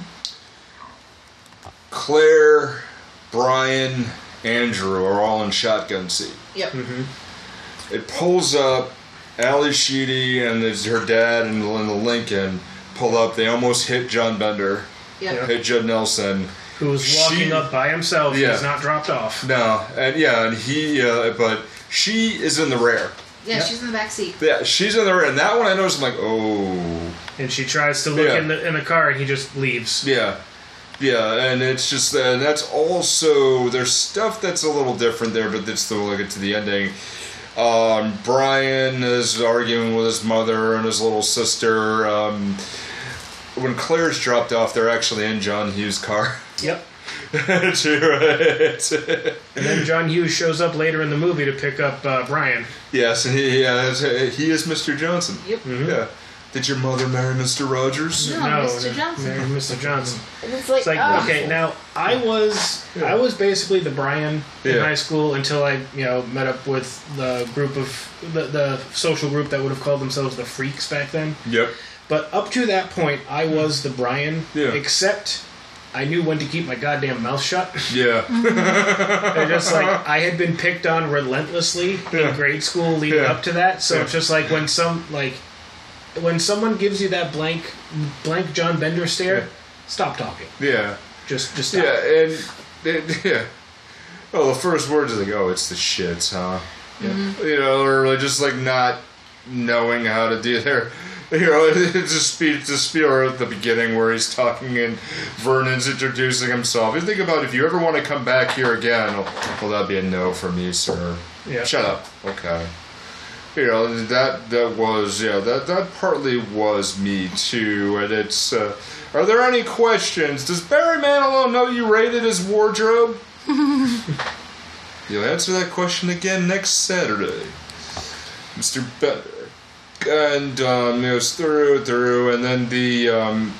Claire, Brian, Andrew are all in shotgun seat. Yep. Mm-hmm. It pulls up. Ally Sheedy and there's her dad and, and the Lincoln pull up. They almost hit John Bender. Yep. Hit Judd Nelson. Who was walking She- up by himself. Yeah. He's not dropped off. No, and yeah, and he, uh, but she is in the rear. Yeah, Yep. she's in the back seat. Yeah, she's in the rear, and that one I noticed. I'm like, oh, And she tries to look Yeah. in the in the car, and he just leaves. yeah, yeah, and it's just, and that's also there's stuff that's a little different there, but that's still like to the ending. Um, Brian is arguing with his mother and his little sister. Um, when Claire's dropped off, they're actually in John Hughes' car. Yep. right. And then John Hughes shows up later in the movie to pick up uh, Brian. yes, and he, yeah, he is Mr. Johnson. Yep. Yeah. Did your mother marry Mr. Rogers? No, Mr. Johnson. Mary- Mr. Johnson. It's like, It's like oh. okay, now I was I was basically the Brian in Yeah. high school until I you know met up with the group of the, the social group that would have called themselves the Freaks back then. Yep. But up to that point, I was the Brian, Yeah. except I knew when to keep my goddamn mouth shut. Yeah. Mm-hmm. And just like I had been picked on relentlessly Yeah. in grade school leading Yeah. up to that, so Yeah. it's just like when some like when someone gives you that blank blank John Bender stare, Yeah. stop talking. yeah. Just just stop. Yeah, and it, yeah. Well, the first words is like, "Oh, it's the shits, huh?" Mm-hmm. You know, or just like not knowing how to do their. You know, just speech to Spielberg at the beginning where he's talking and Vernon's introducing himself. You think about if you ever want to come back here again, well, well that'd be a no from me, sir. Yeah. Shut up. Okay. You know that that was yeah that that partly was me too, and it's. Uh, are there any questions? Does Barry Manilow know you raided his wardrobe? You'll answer that question again next Saturday, Mr. Bender. And um, it goes through, through, and then the um,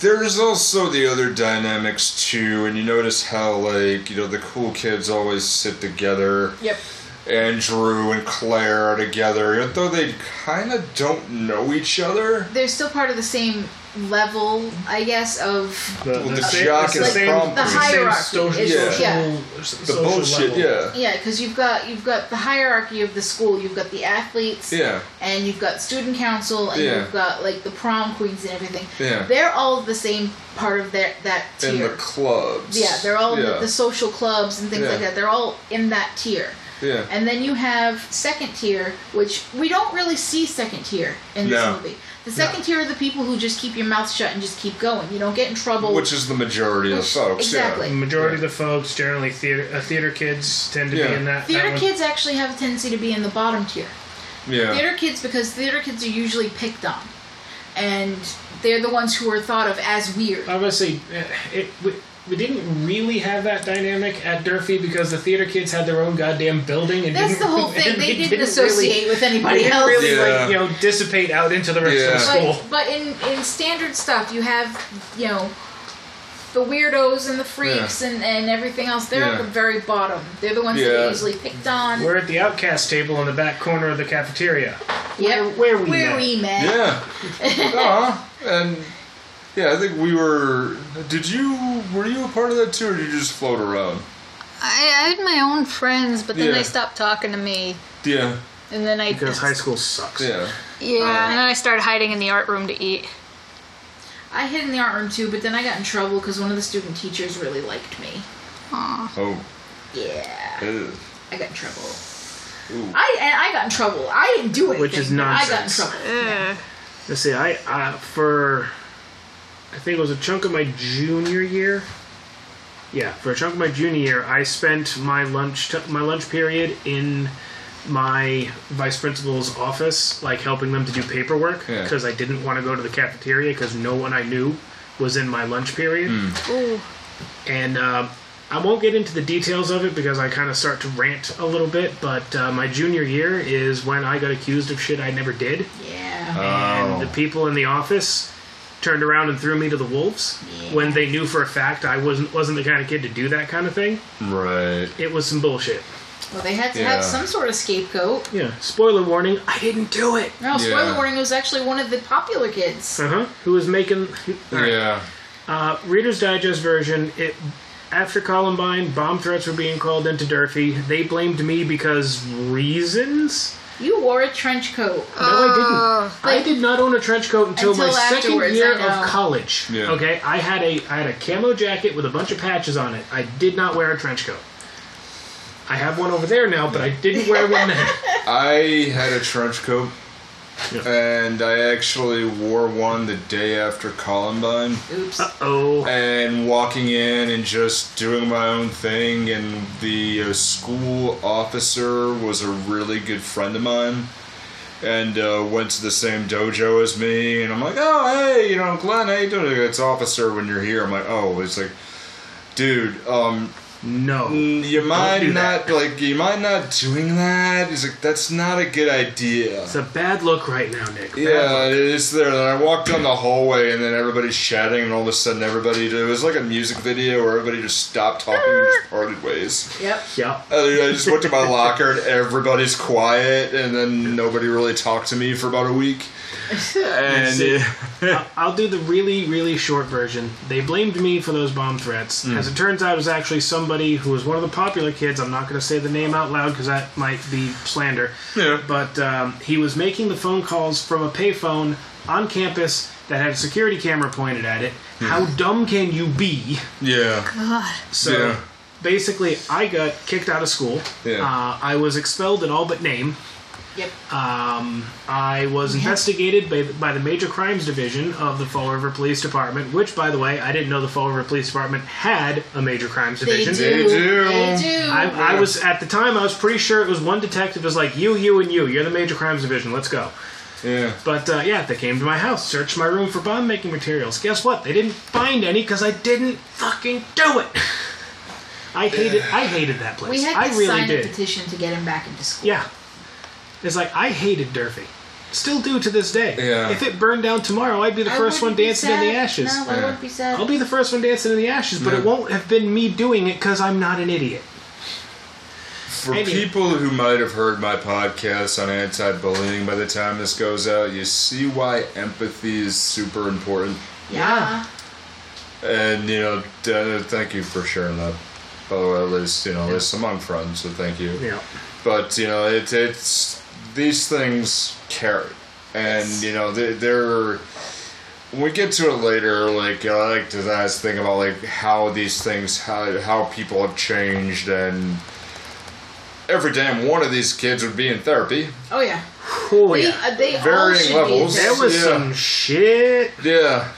there's also the other dynamics too, and you notice how like you know the cool kids always sit together. Yep. Andrew and Claire are together, even though they kind of don't know each other. They're still part of the same level, I guess, of The, Well, the same- jock it's and the the same, The it's the queen. same hierarchy social, is- Yeah. yeah. The social bullshit, level. yeah. yeah, because you've got you've got the hierarchy of the school. You've got the athletes, Yeah, and you've got student council, and Yeah. you've got like the prom queens and everything. yeah. They're all the same part of their that And tier. the clubs. yeah, they're all yeah. the, the social clubs and things Yeah. like that. They're all in that tier. yeah. And then you have second tier, which we don't really see second tier in this No. movie. The second tier are the people who just keep your mouth shut and just keep going. You don't get in trouble. Which is the majority of the folks. exactly. The majority of the folks, generally theater uh, theater kids, tend to Yeah. be in that. theater that one. kids actually have a tendency to be in the bottom tier. Yeah. yeah. Theater kids, because theater kids are usually picked on, and they're the ones who are thought of as weird. Obviously, uh, it we, we didn't really have that dynamic at Durfee because the theater kids had their own goddamn building, and That's the whole thing. and They didn't didn't associate really, with They anybody didn't else. really Yeah. like you know dissipate out into the rest Yeah. of the school. But, but in, in standard stuff, you have, you know, the weirdos and the freaks and, and everything else. They're Yeah. at the very bottom. They're the ones that are easily picked on. We're at the outcast table in the back corner of the cafeteria. yep. where we where met. we met. Yeah. uh And yeah, I think we were. Did you? Were you a part of that too, or did you just float around? I, I had my own friends, but then Yeah. they stopped talking to me, Yeah. and then I Because high school sucks. Yeah. yeah, and then I started hiding in the art room to eat. I hid in the art room too, but then I got in trouble because one of the student teachers really liked me. Aw. Oh. Yeah. Ugh. I got in trouble. Ooh. I and I got in trouble. I didn't do anything. Which is but I got in nonsense. trouble. Ugh. Let's see. I uh, for I think it was a chunk of my junior year. Yeah, for a chunk of my junior year, I spent my lunch t- my lunch period in my vice principal's office, like helping them to do paperwork Yeah. because I didn't want to go to the cafeteria because no one I knew was in my lunch period. Ooh. And uh, I won't get into the details of it because I kind of start to rant a little bit. But uh, my junior year is when I got accused of shit I never did Yeah. and the people in the office turned around and threw me to the wolves Yeah. when they knew for a fact I wasn't wasn't the kind of kid to do that kind of thing. Right. It was some bullshit. Well, they had to Yeah. have some sort of scapegoat. Yeah. Spoiler warning: I didn't do it. No, spoiler Yeah. warning. It was actually one of the popular kids. Uh huh. Who was making? all right. Yeah. Uh, Reader's Digest version. It after Columbine, bomb threats were being called into Durfee. They blamed me because reasons. You wore a trench coat. No, I didn't. Oh. I did not own a trench coat until, my second year of college. Yeah. Okay, I had a I had a camo jacket with a bunch of patches on it. I did not wear a trench coat. I have one over there now, but I didn't wear one then. I had a trench coat, Yeah. and I actually wore one the day after Columbine. Oops. Uh oh. and walking in and just doing my own thing and the uh, school officer was a really good friend of mine and uh, went to the same dojo as me. And I'm like, oh hey, you know, Glenn, how you doing? It's officer when you're here. I'm like, oh, it's like, dude, um, No. You mind do not that. like you mind not doing that? He's like, that's not a good idea. It's a bad look right now, Nick. Bad Yeah, look. it is there. And I walked down the hallway, and then everybody's chatting, and all of a sudden, everybody it was like a music video where everybody just stopped talking and just parted ways. Yep. Yeah. And I just went to my locker, and everybody's quiet, and then nobody really talked to me for about a week. And See, uh, I'll- I'll do the really, really short version. They blamed me for those bomb threats. Hmm. As it turns out, it was actually somebody who was one of the popular kids. I'm not going to say the name out loud because that might be slander. Yeah. But um, he was making the phone calls from a payphone on campus that had a security camera pointed at it. Hmm. How dumb can you be? yeah, God. So Yeah. basically, I got kicked out of school. Yeah. Uh, I was expelled in all but name. Yep. Um, I was Yeah. investigated by, by the Major Crimes Division of the Fall River Police Department, which, by the way, I didn't know the Fall River Police Department had a Major Crimes They do. Division. They do. They do. I, I was at the time. I was pretty sure it was one detective was like you, you, and you. You're the Major Crimes Division. Let's go. yeah. But uh, yeah, they came to my house, searched my room for bomb making materials. Guess what? They didn't find any because I didn't fucking do it. I hated. I hated that place. we had to I really sign a did. petition to get him back into school. Yeah. It's like I hated Durfee. Still do to this day. Yeah. If it burned down tomorrow, I'd be the I first one wouldn't be dancing in the ashes. No, I Yeah. wouldn't be sad. I'll be the first one dancing in the ashes, but it won't have been me doing it because I'm not an idiot. For Anyway. people who might have heard my podcast on anti-bullying by the time this goes out, you see why empathy is super important. yeah. And you know, d- thank you for sharing that. By the way, at least you know, at least among friends. So thank you. Yeah. But you know, it, it's these things carry, and Yes. you know, they, they're. When we get to it later, like I like to ask, think about like how these things, how how people have changed, and every damn one of these kids would be in therapy. Oh yeah. Oh They, uh, they Varying should levels. Be There was Yeah. some shit. Yeah.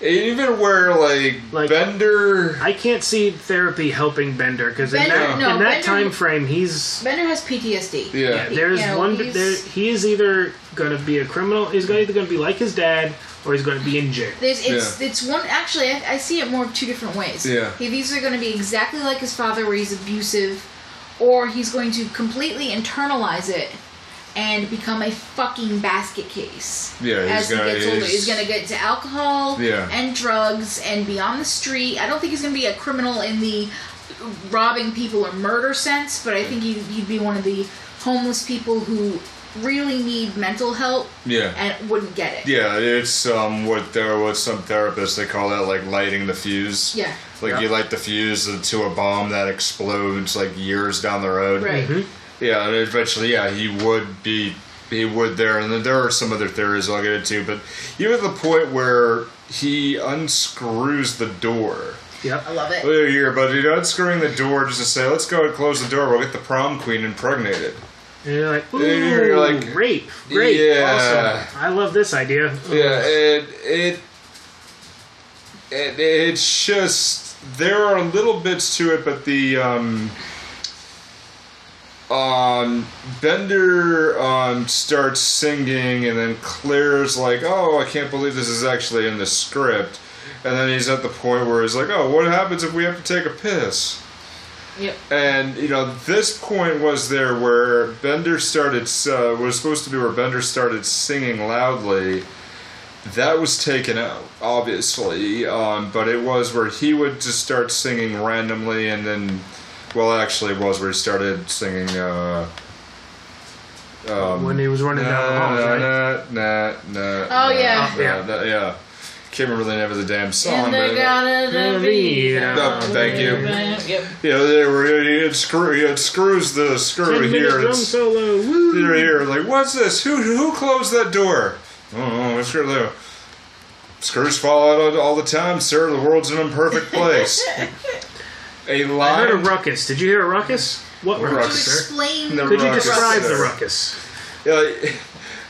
Even where like, Like- Bender, I can't see therapy helping Bender because in Bender- that, no, in that Bender- time frame, he's Bender has PTSD. yeah, yeah, there's you know, one. he's- There, he is either going to be a criminal. He's either going to be like his dad, or he's going to be in jail. There's it's it's one actually I, I see it more of two different ways. Yeah. He's either going to be exactly like his father where he's abusive, or he's going to completely internalize it and become a fucking basket case. Yeah, he's as gonna- he gets older, he's- he's going to get to alcohol Yeah. and drugs and be on the street. I don't think he's going to be a criminal in the robbing people or murder sense, but I think he'd, he'd be one of the homeless people who really need mental help yeah. and wouldn't get it. Yeah, it's um what there what some therapists they call that like lighting the fuse. Yeah. Like Yeah. you light the fuse to a bomb that explodes like years down the road. Right. Yeah, and eventually, yeah, he would be he would there, and then there are some other theories I'll get into, but even to the point where he unscrews the door. Yep. I love it. Well, here, but you know, unscrewing the door just to say, let's go and close the door. We'll get the prom queen impregnated. And you're like, ooh, you're like, rape, great, yeah. awesome. I love this idea. Yeah, it it it it's just there are little bits to it, but the um um Bender um starts singing, and then Claire's like, "Oh, I can't believe this is actually in the script." And then he's at the point where he's like, "Oh, what happens if we have to take a piss?" Yep. And you know, this point was there where Bender started uh, was supposed to be where Bender started singing loudly. That was taken out, obviously, um, but it was where he would just start singing randomly, and then, well, actually, it was where he started singing. Uh, um, When he was running down the hall, nah, right? nah, nah, nah, Oh, nah, yeah. nah, Yeah. nah, yeah. Can't remember the name of the damn song. In but- the garden of Eden. Oh, thank you. Yep. Yeah, they were. He had screw. He had screws the screw Ten minute here. drum solo. Woo. here, here. Like, what's this? Who who closed that door? Oh, oh screw there. Screws fall out all- all the time, sir. The world's an imperfect place. A I line. heard a ruckus. Did you hear a ruckus? What What ruckus, ruckus? sir? Explain The Could you ruckus, describe the sir. ruckus? Yeah,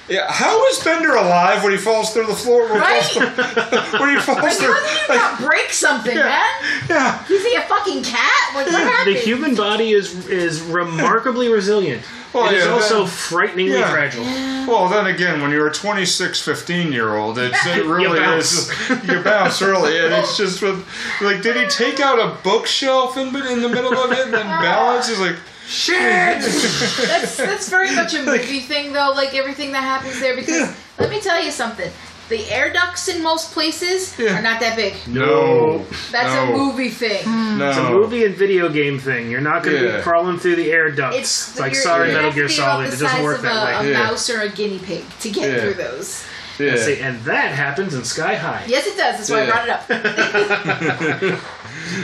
Yeah, how is Bender alive when he falls through the floor? When, Right? he, falls, when he falls Like, through, how do you not break something, man? yeah. Is he a fucking cat? Like, what happened? The human body is is remarkably resilient. Well, it is yeah, also that- frighteningly Yeah. fragile. Well, then again, when you're a 26, 15 year old, it's, it really bounce. is. You bounce early, and it's just with. Like, did he take out a bookshelf in, in the middle of it and then balance? He's like, shit! That's that's very much a movie thing, though. Like everything that happens there, because Yeah. let me tell you something. The air ducts in most places Yeah. are not that big. No. That's no, a movie thing. No. It's a movie and video game thing. You're not going to Yeah. be crawling through the air ducts. It's like you're, sorry, you're Metal Gear have to be Solid. about It the doesn't size work of that a, way. a Yeah. mouse or a guinea pig to get Yeah. through those. Yeah. See, and that happens in Sky High. Yes, it does. That's why Yeah. I brought it up.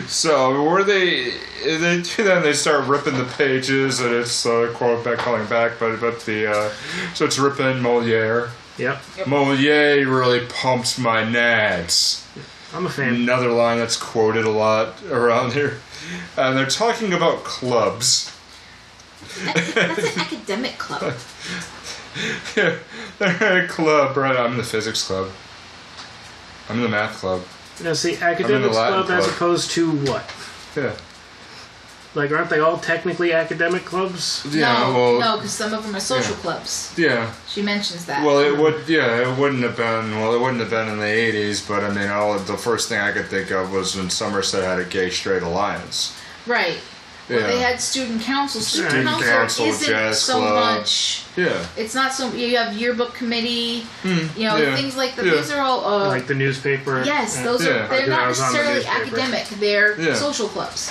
So where they they do that, they start ripping the pages, and it's uh, quote back calling back, but but the uh, so it's ripping Moliere. Yep, Moliere really pumps my nads. I'm a fan. Another line that's quoted a lot around here, and they're talking about clubs. That's an academic club. Yeah, they're in a club, right? I'm in the physics club. I'm in the math club. Now, see, academics Latin club as opposed to what? Yeah. Like, aren't they all technically academic clubs? Yeah. no, well. no, because some of them are social yeah. clubs. Yeah. She mentions that. Well, it would. Yeah, it wouldn't have been. Well, it wouldn't have been in the '80s, but I mean, all the first thing I could think of was when Somerset had a gay straight alliance. right. Yeah. Well, they had student council. Student, Student council, council, isn't so club. much. Yeah. It's not so. You have yearbook committee. you know yeah, things like that. yeah. These are all. Uh, Like the newspaper? yes, those Yeah. are. They're not was the necessarily academic. They're Yeah. social clubs.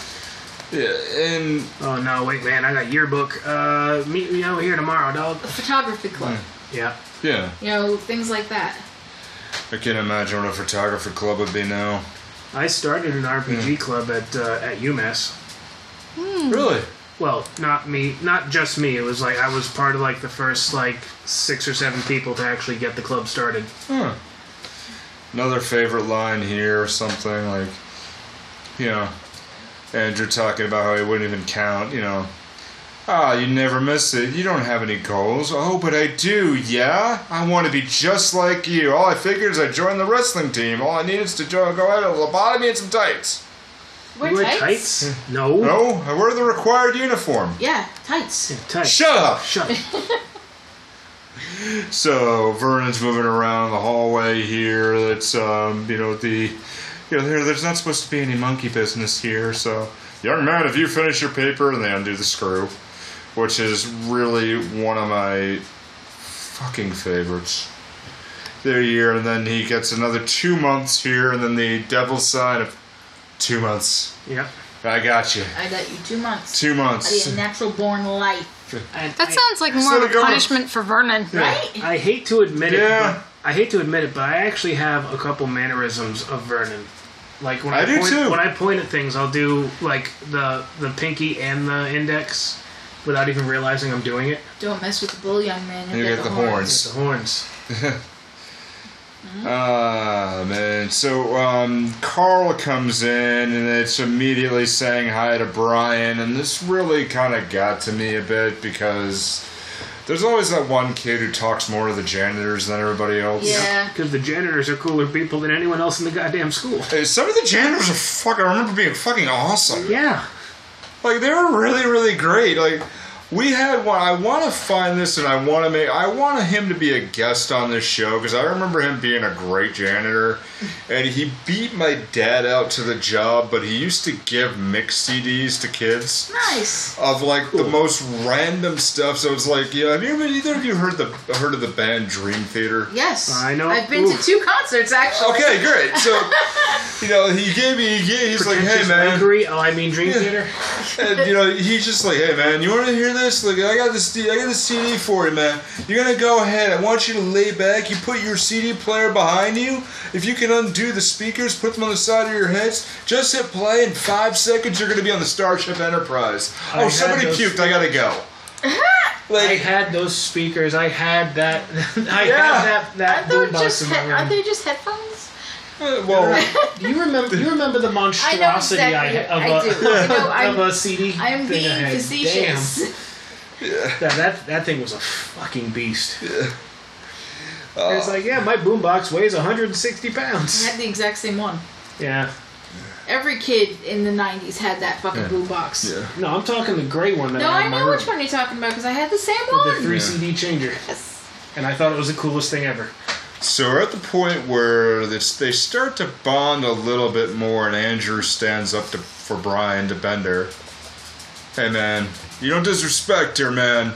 Yeah, and Oh, no, wait, man, I got yearbook. Uh, meet me over here tomorrow, dog. A photography club. Yeah. yeah, You know things like that. I can't imagine what a photographer club would be now. I started an RPG club at uh, at UMass. Really? Well, not me, not just me. It was like I was part of like the first like six or seven people to actually get the club started. Huh. Another favorite line here, or something like, you know, Andrew talking about how he wouldn't even count. You know, ah, you never miss it. You don't have any goals. Oh, but I do. Yeah, I want to be just like you. All I figured is I joined the wrestling team. All I need is to jo- go out a lobotomy and some tights. Wear You wear tights? tights? No. No, I wear the required uniform. Yeah, tights. Tights. Shut up. Shut. up. So Vernon's moving around the hallway here. That's um, you know the you know there, there's not supposed to be any monkey business here. So young man, if you finish your paper, and they undo the screw, which is really one of my fucking favorites. There year, and then he gets another two months here, and then the devil's sign of two months. Yeah. I got you. I got you two months. Two months. need a natural born life. And That I- sounds like more of a government- punishment for Vernon. Right? I hate to admit it. Yeah. But, I hate to admit it, but I actually have a couple mannerisms of Vernon. Like when I I, do point, too. when I point at things, I'll do like the the pinky and the index without even realizing I'm doing it. Don't mess with the bull, young man. You You'll get the horns. The horns. Ah, man. So, um, Carl comes in and it's immediately saying hi to Brian, and this really kind of got to me a bit because there's always that one kid who talks more to the janitors than everybody else. Yeah. Because the janitors are cooler people than anyone else in the goddamn school. Hey, some of the janitors are fucking, I remember being fucking awesome. Yeah. Like, they were really, really great. Like, we had one. I want to find this, and I want to make. I want him to be a guest on this show because I remember him being a great janitor, and he beat my dad out to the job. But he used to give mix CDs to kids Nice. of like the most random stuff. So it's like, yeah. Have you ever, either of you heard the heard of the band Dream Theater? Yes. I know. I've been Oof. to two concerts actually. Okay, great. So, you know, he gave me. He gave, he's like, hey man. wankery. Oh, I mean Dream Yeah. Theater. And you know, he's just like, "Hey man, you want to hear this? Look, I got this. I got this CD for you, man. You're gonna go ahead. I want you to lay back. You put your CD player behind you. If you can undo the speakers, put them on the side of your heads. Just hit play. In five seconds, you're gonna be on the Starship Enterprise. I oh, had somebody those- puked. I gotta go. I had those speakers. I had that. I Yeah. had that that Aren't they boombox just in my he- room. aren't they just headphones? uh, well, Do you remember? You remember the monstrosity I, exactly- had of I a, do. You know, of a CD? I am being facetious. Damn. That, that that thing was a fucking beast. And it's like, yeah, my boombox weighs 160 pounds. I had the exact same one. Yeah. Every kid in the '90s had that fucking Yeah. boombox. Yeah. No, I'm talking the gray one that No, I have I in my know room. which one you're talking about because I had the same With the three Yeah. CD changer. Yes. And I thought it was the coolest thing ever. So we're at the point where this, they start to bond a little bit more, and Andrew stands up to, for Brian to Bender. Hey man, you don't disrespect her, man.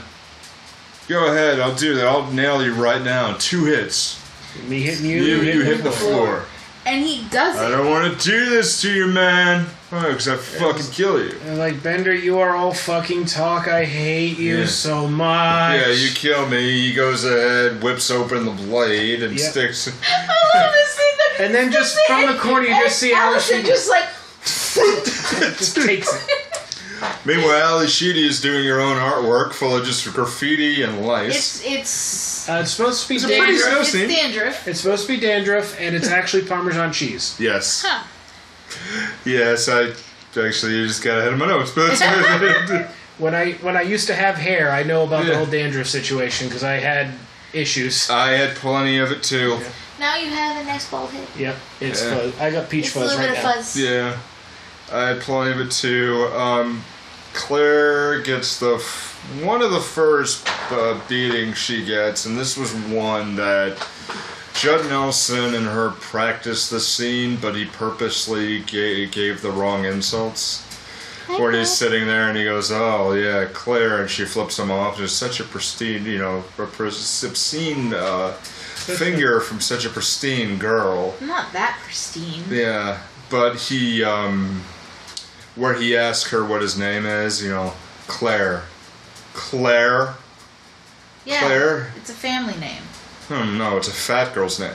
Go ahead, I'll do that. I'll nail you right now. Two hits. Me hitting you, You, you hit the floor. floor. And he does it. I don't want to do this to you, man. Oh, because I fucking kill you. And like, Bender, you are all fucking talk. I hate you Yeah. so much. Yeah, you kill me. He goes ahead, whips open the blade, and Yep. sticks. I love this scene. that- And then just from the corner, you just see Allison Allison just like. just takes it. Meanwhile, Ally Sheedy is doing her own artwork full of just graffiti and lice. It's it's Uh, it's supposed to be It's a pretty dandruff. snow it's scene. dandruff. It's supposed to be dandruff, and it's actually Parmesan cheese. yes. Huh. Yes, I actually you just got ahead of my notes, but When I when I used to have hair, I know about the whole dandruff situation because I had issues. I had plenty of it too. Now you have a nice bald head. Yep, it's Yeah. fuzz. I got peach It's a fuzz little right bit of now. fuzz. Yeah, I had plenty of it too. Um, Claire gets the f- one of the first uh, beatings she gets, and this was one that Judd Nelson and her practiced the scene, but he purposely gave, gave the wrong insults. Where he's sitting there and he goes, "Oh yeah, Claire," and she flips him off. It's such a pristine, you know, a pris- obscene uh, finger from such a pristine girl. Not that pristine. Yeah, but he, um, where he asks her what his name is, you know, Claire. Claire? Yeah. Claire? It's a family name. Hmm, no, it's a fat girl's name.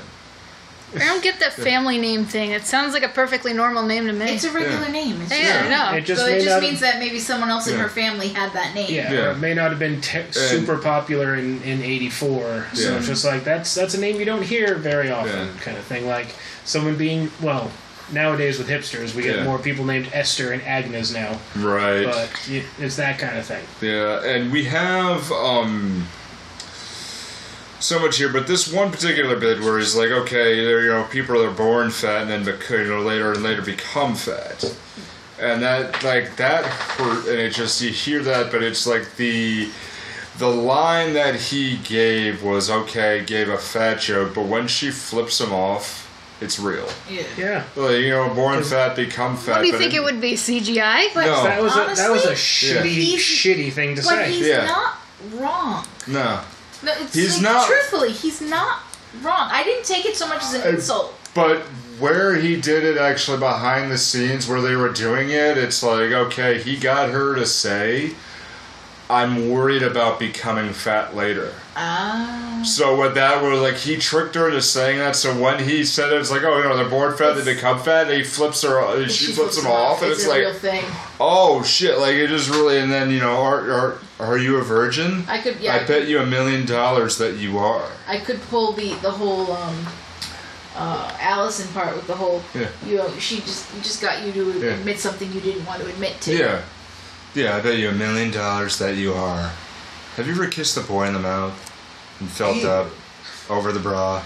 I don't get that family name thing. It sounds like a perfectly normal name to me. It's a regular Yeah. name. It's yeah, just- no. It just so it just not means that maybe someone else in her family had that name. Yeah, Yeah. it may not have been te- super popular in in '84. So it's just like that's that's a name you don't hear very often, Yeah. kind of thing. Like someone being well. Nowadays with hipsters, we get Yeah. more people named Esther and Agnes now, Right. but it's that kind of thing. Yeah, and we have um so much here, but this one particular bit where he's like, okay, there you know, people are born fat and then you know later and later become fat, and that like that hurt, and it just you hear that, but it's like the the line that he gave was okay, gave a fat joke, but when she flips him off, it's real. Yeah. Yeah, Like, you know, born fat, become fat. what do you think it would be? CGI? But No. that was a, that was a shitty he's- shitty thing to But say. he's Yeah. not wrong. No. No, it's He's like, not- Truthfully, he's not wrong. I didn't take it so much as an insult. But where he did it actually behind the scenes where they were doing it, it's like, okay, he got her to say, I'm worried about becoming fat later. Ah. So what that was like, he tricked her into saying that. So when he said it, it's like, oh, you know, they're born fat, they It's- become fat. And he flips her, she, flips him off, and it's, a like, real thing. oh shit, like it just really. And then you know, are are, are you a virgin? I could, yeah, I bet you a million dollars that you are. I could pull the the whole um, uh, Allison part with the whole. Yeah. You know, she just just got you to Yeah. admit something you didn't want to admit to. Yeah. Yeah, I bet you a million dollars that you are. Have you ever kissed a boy in the mouth and felt Ew. up over the bra,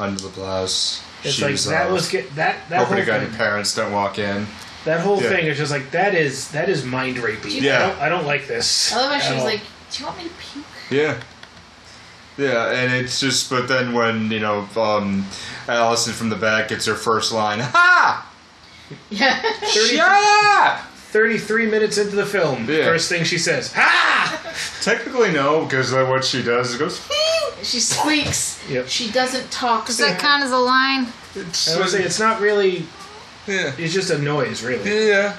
under the blouse? It's like shoes that off, was get that that hoping whole to God thing. your parents don't walk in. That whole Yeah. thing is just like that is that is mind rapey. Yeah. I don't, I don't like this. I love how she was all. like, "Do you want me to puke?" Yeah. Yeah, and it's just, but then when, you know, um, Allison from the back gets her first line, Ha! Yeah. Shut up! 33 minutes into the film, Yeah. first thing she says, "Ah!" Technically, no, because uh, what she does is goes, she squeaks. Yep. She doesn't talk. Does that count as a line? it's, I would say it's not really. yeah. It's just a noise, really. Yeah.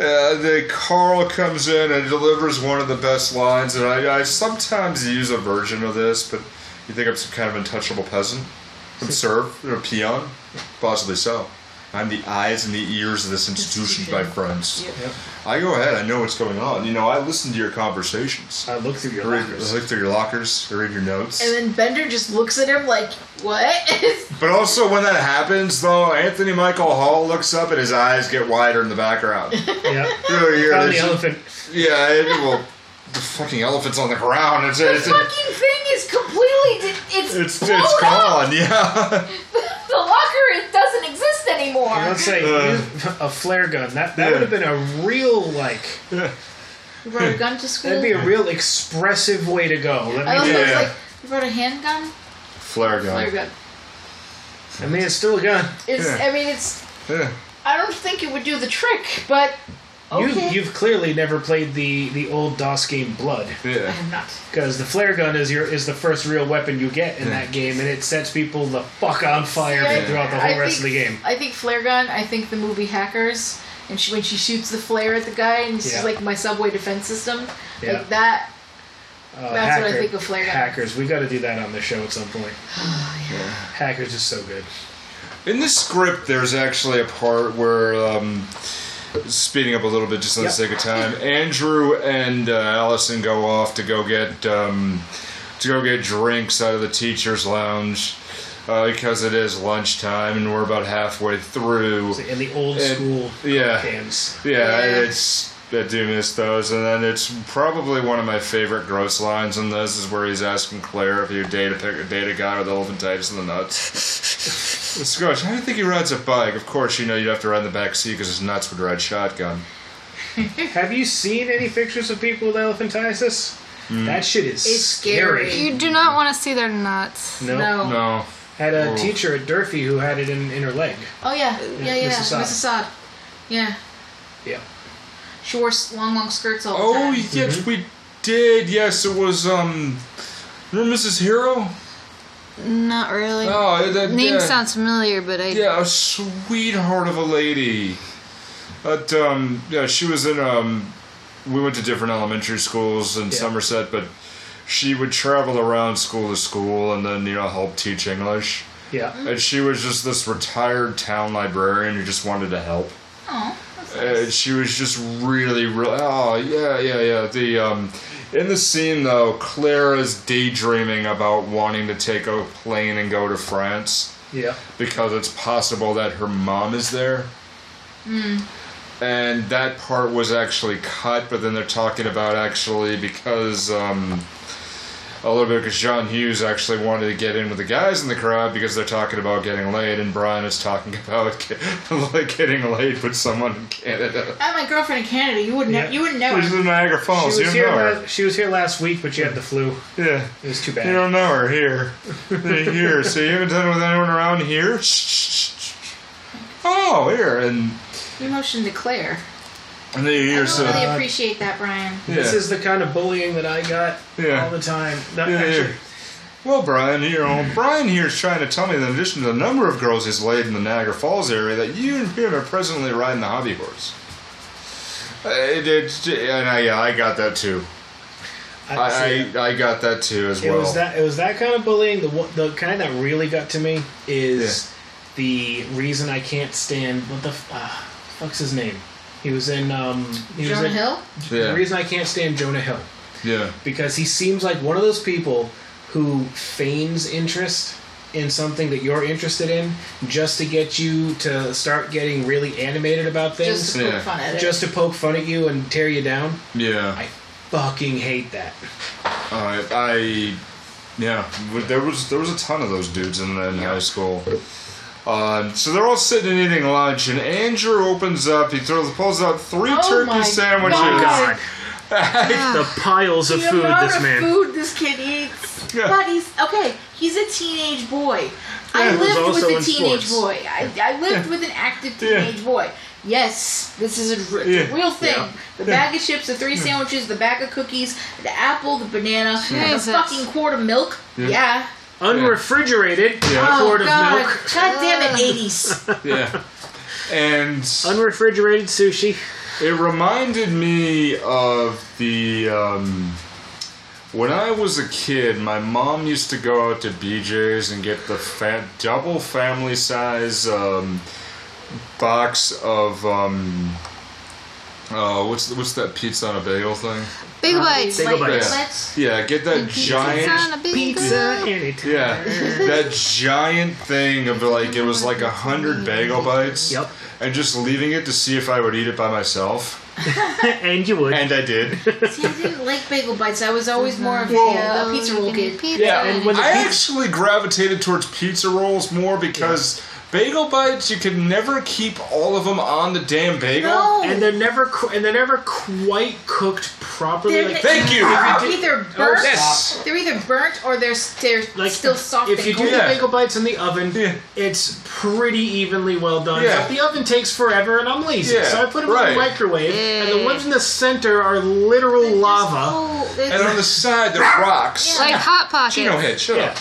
Uh, the Carl comes in and delivers one of the best lines, and I, I sometimes use a version of this, but you think I'm some kind of untouchable peasant? Some serf, or peon? Possibly so. I'm the eyes and the ears of this institution, my friends. Yep. Yep. I go ahead, I know what's going on. You know, I listen to your conversations. I look through your I read, lockers. I look through your lockers, I read your notes. And then Bender just looks at him like, "What?" But also, when that happens, though, Anthony Michael Hall looks up and his eyes get wider in the background. Yep. You know, Found the elephant. Yeah, it, well, the fucking elephant's on the ground. It's, the it's, fucking thing is completely. It it's It's blown it's up. gone. Yeah. The locker it doesn't exist anymore. Let's say Uh. a flare gun. That that Yeah. would have been a real like. You brought a gun to school. That'd be a real expressive way to go. Let I me love tell how you. Yeah. like you brought a handgun. Flare gun. Flare gun. I mean, it's still a gun. It's. Yeah. I mean, it's. Yeah. I don't think it would do the trick, but okay. You you've clearly never played the the old DOS game Blood Yeah. I have not. because the flare gun is your is the first real weapon you get in Yeah. that game, and it sets people the fuck on fire See, I- throughout the I whole rest of the game. I think flare gun. I think the movie Hackers, and she, when she shoots the flare at the guy, and it's Yeah. like my subway defense system, Yeah. like that. Uh, That's what I think of flare gun. Hackers. We got to do that on the show at some point. Yeah, Hackers is so good. In the script, there's actually a part where, um, speeding up a little bit just on Yep. the sake of time, Andrew and uh, Allison go off to go get um, to go get drinks out of the teachers' lounge uh, because it is lunchtime and we're about halfway through. In the old And- school yeah. cans. Yeah, Yeah. it's I do miss those, and then it's probably one of my favorite gross lines in this is where he's asking Claire if you date a pick, date a guy with elephantitis in the nuts. Scotch, how do you think he rides a bike? Of course, you know you'd have to ride in the back seat because his nuts would ride shotgun. Have you seen any pictures of people with elephantiasis? Hmm. That shit is It's scary. You do not want to see their nuts. No. No. No, Had a Oh. teacher at Durfee who had it in, in her leg. Oh yeah, yeah, yeah. Mrs. Assad. Mrs. Assad. Yeah. Yeah. She wore s- long, long skirts all the time. oh time. yes, we did. Yes, it was. Um, remember Mrs. Hero? Not really. Oh, that Name yeah. sounds familiar, but I. Yeah, a sweetheart of a lady. But um, yeah, she was in um, we went to different elementary schools in Yeah. Somerset, but she would travel around school to school and then you know help teach English. Yeah. And she was just this retired town librarian who just wanted to help. Oh, that's Uh, she was just really, really. Oh yeah, yeah, yeah. The um, in the scene though, Claire is daydreaming about wanting to take a plane and go to France Yeah. because it's possible that her mom is there. Hmm. And that part was actually cut, but then they're talking about actually because um, a little bit because John Hughes actually wanted to get in with the guys in the crowd because they're talking about getting laid, and Brian is talking about get, getting laid with someone in Canada. I had my girlfriend in Canada. You wouldn't. Yeah. Know, you wouldn't know She's her. in Niagara She Falls. was, You don't here know her. la- she was here last week, but she had the flu. Yeah. It was too bad. You don't know her here. here. So you haven't done it with anyone around here? Oh, here. And, You motioned to Claire. And then I here's don't really uh, appreciate that, Brian. This is the kind of bullying that I got Yeah. all the time. Not Yeah, actually, yeah. Well, Brian, you know, Brian here is trying to tell me that in addition to the number of girls he's laid in the Niagara Falls area, that you and him are presently riding the hobby horse. Uh, It, it, and I, yeah, I got that too. I, I, I, I got that too as it well. was that it was that kind of bullying. The the kind that really got to me is the reason I can't stand what the f- uh, fuck's his name. He was in um he was Jonah in, Hill. yeah, The reason I can't stand Jonah Hill yeah, because he seems like one of those people who feigns interest in something that you're interested in just to get you to start getting really animated about things Just to poke Yeah. fun at it. just to poke fun at you and tear you down. yeah. I fucking hate that. Uh, I, yeah, there was there was a ton of those dudes in, in high school. Um, so they're all sitting and eating lunch, and Andrew opens up. He throws pulls out three Oh turkey my sandwiches. God. the piles of the food amount this of man. food this kid eats. Yeah. But he's okay. He's a teenage boy. I Yeah, he lived also with a teenage sports. boy. I, I lived with an active Yeah. teenage boy. Yes, this is a, r- Yeah. real thing. Yeah. The bag of chips, the three sandwiches, the bag of cookies, the apple, the banana, and the Jesus. fucking quart of milk. Yeah. Unrefrigerated Yeah. quart oh of God! milk. God damn it, eighties. Yeah, and Unrefrigerated sushi. it reminded me of the um, when I was a kid. My mom used to go out to BJ's and get the fa- double family size um, box of um, Oh, what's what's that pizza on a bagel thing? Big Uh, bites. Bagel Like, bites. let's- Yeah, get that Pizza giant. on a. Pizza anytime. Yeah, that giant thing of like it was like a hundred bagel bites. Yep. And just leaving it to see if I would eat it by myself, and you would. and I did. See, I didn't like bagel bites. I was always more of Well- a, uh, pizza roll kid. Pizza. Yeah, and when I pizza- actually gravitated towards pizza rolls more because bagel bites you can never keep all of them on the damn bagel. No, and they're never qu- and they're never quite cooked properly. they're, like, Thank you. They're either oh, burnt. yes. They're either burnt or they're they're like still soft If you do cold. the bagel bites in the oven, Yeah. it's pretty evenly well done. Yeah. But the oven takes forever, and I'm lazy, Yeah, so I put them in the microwave. And the ones in the center are literal They're lava. cold. They're- And on the side they're rocks. Like hot pockets. Gino head, shut Yeah. up.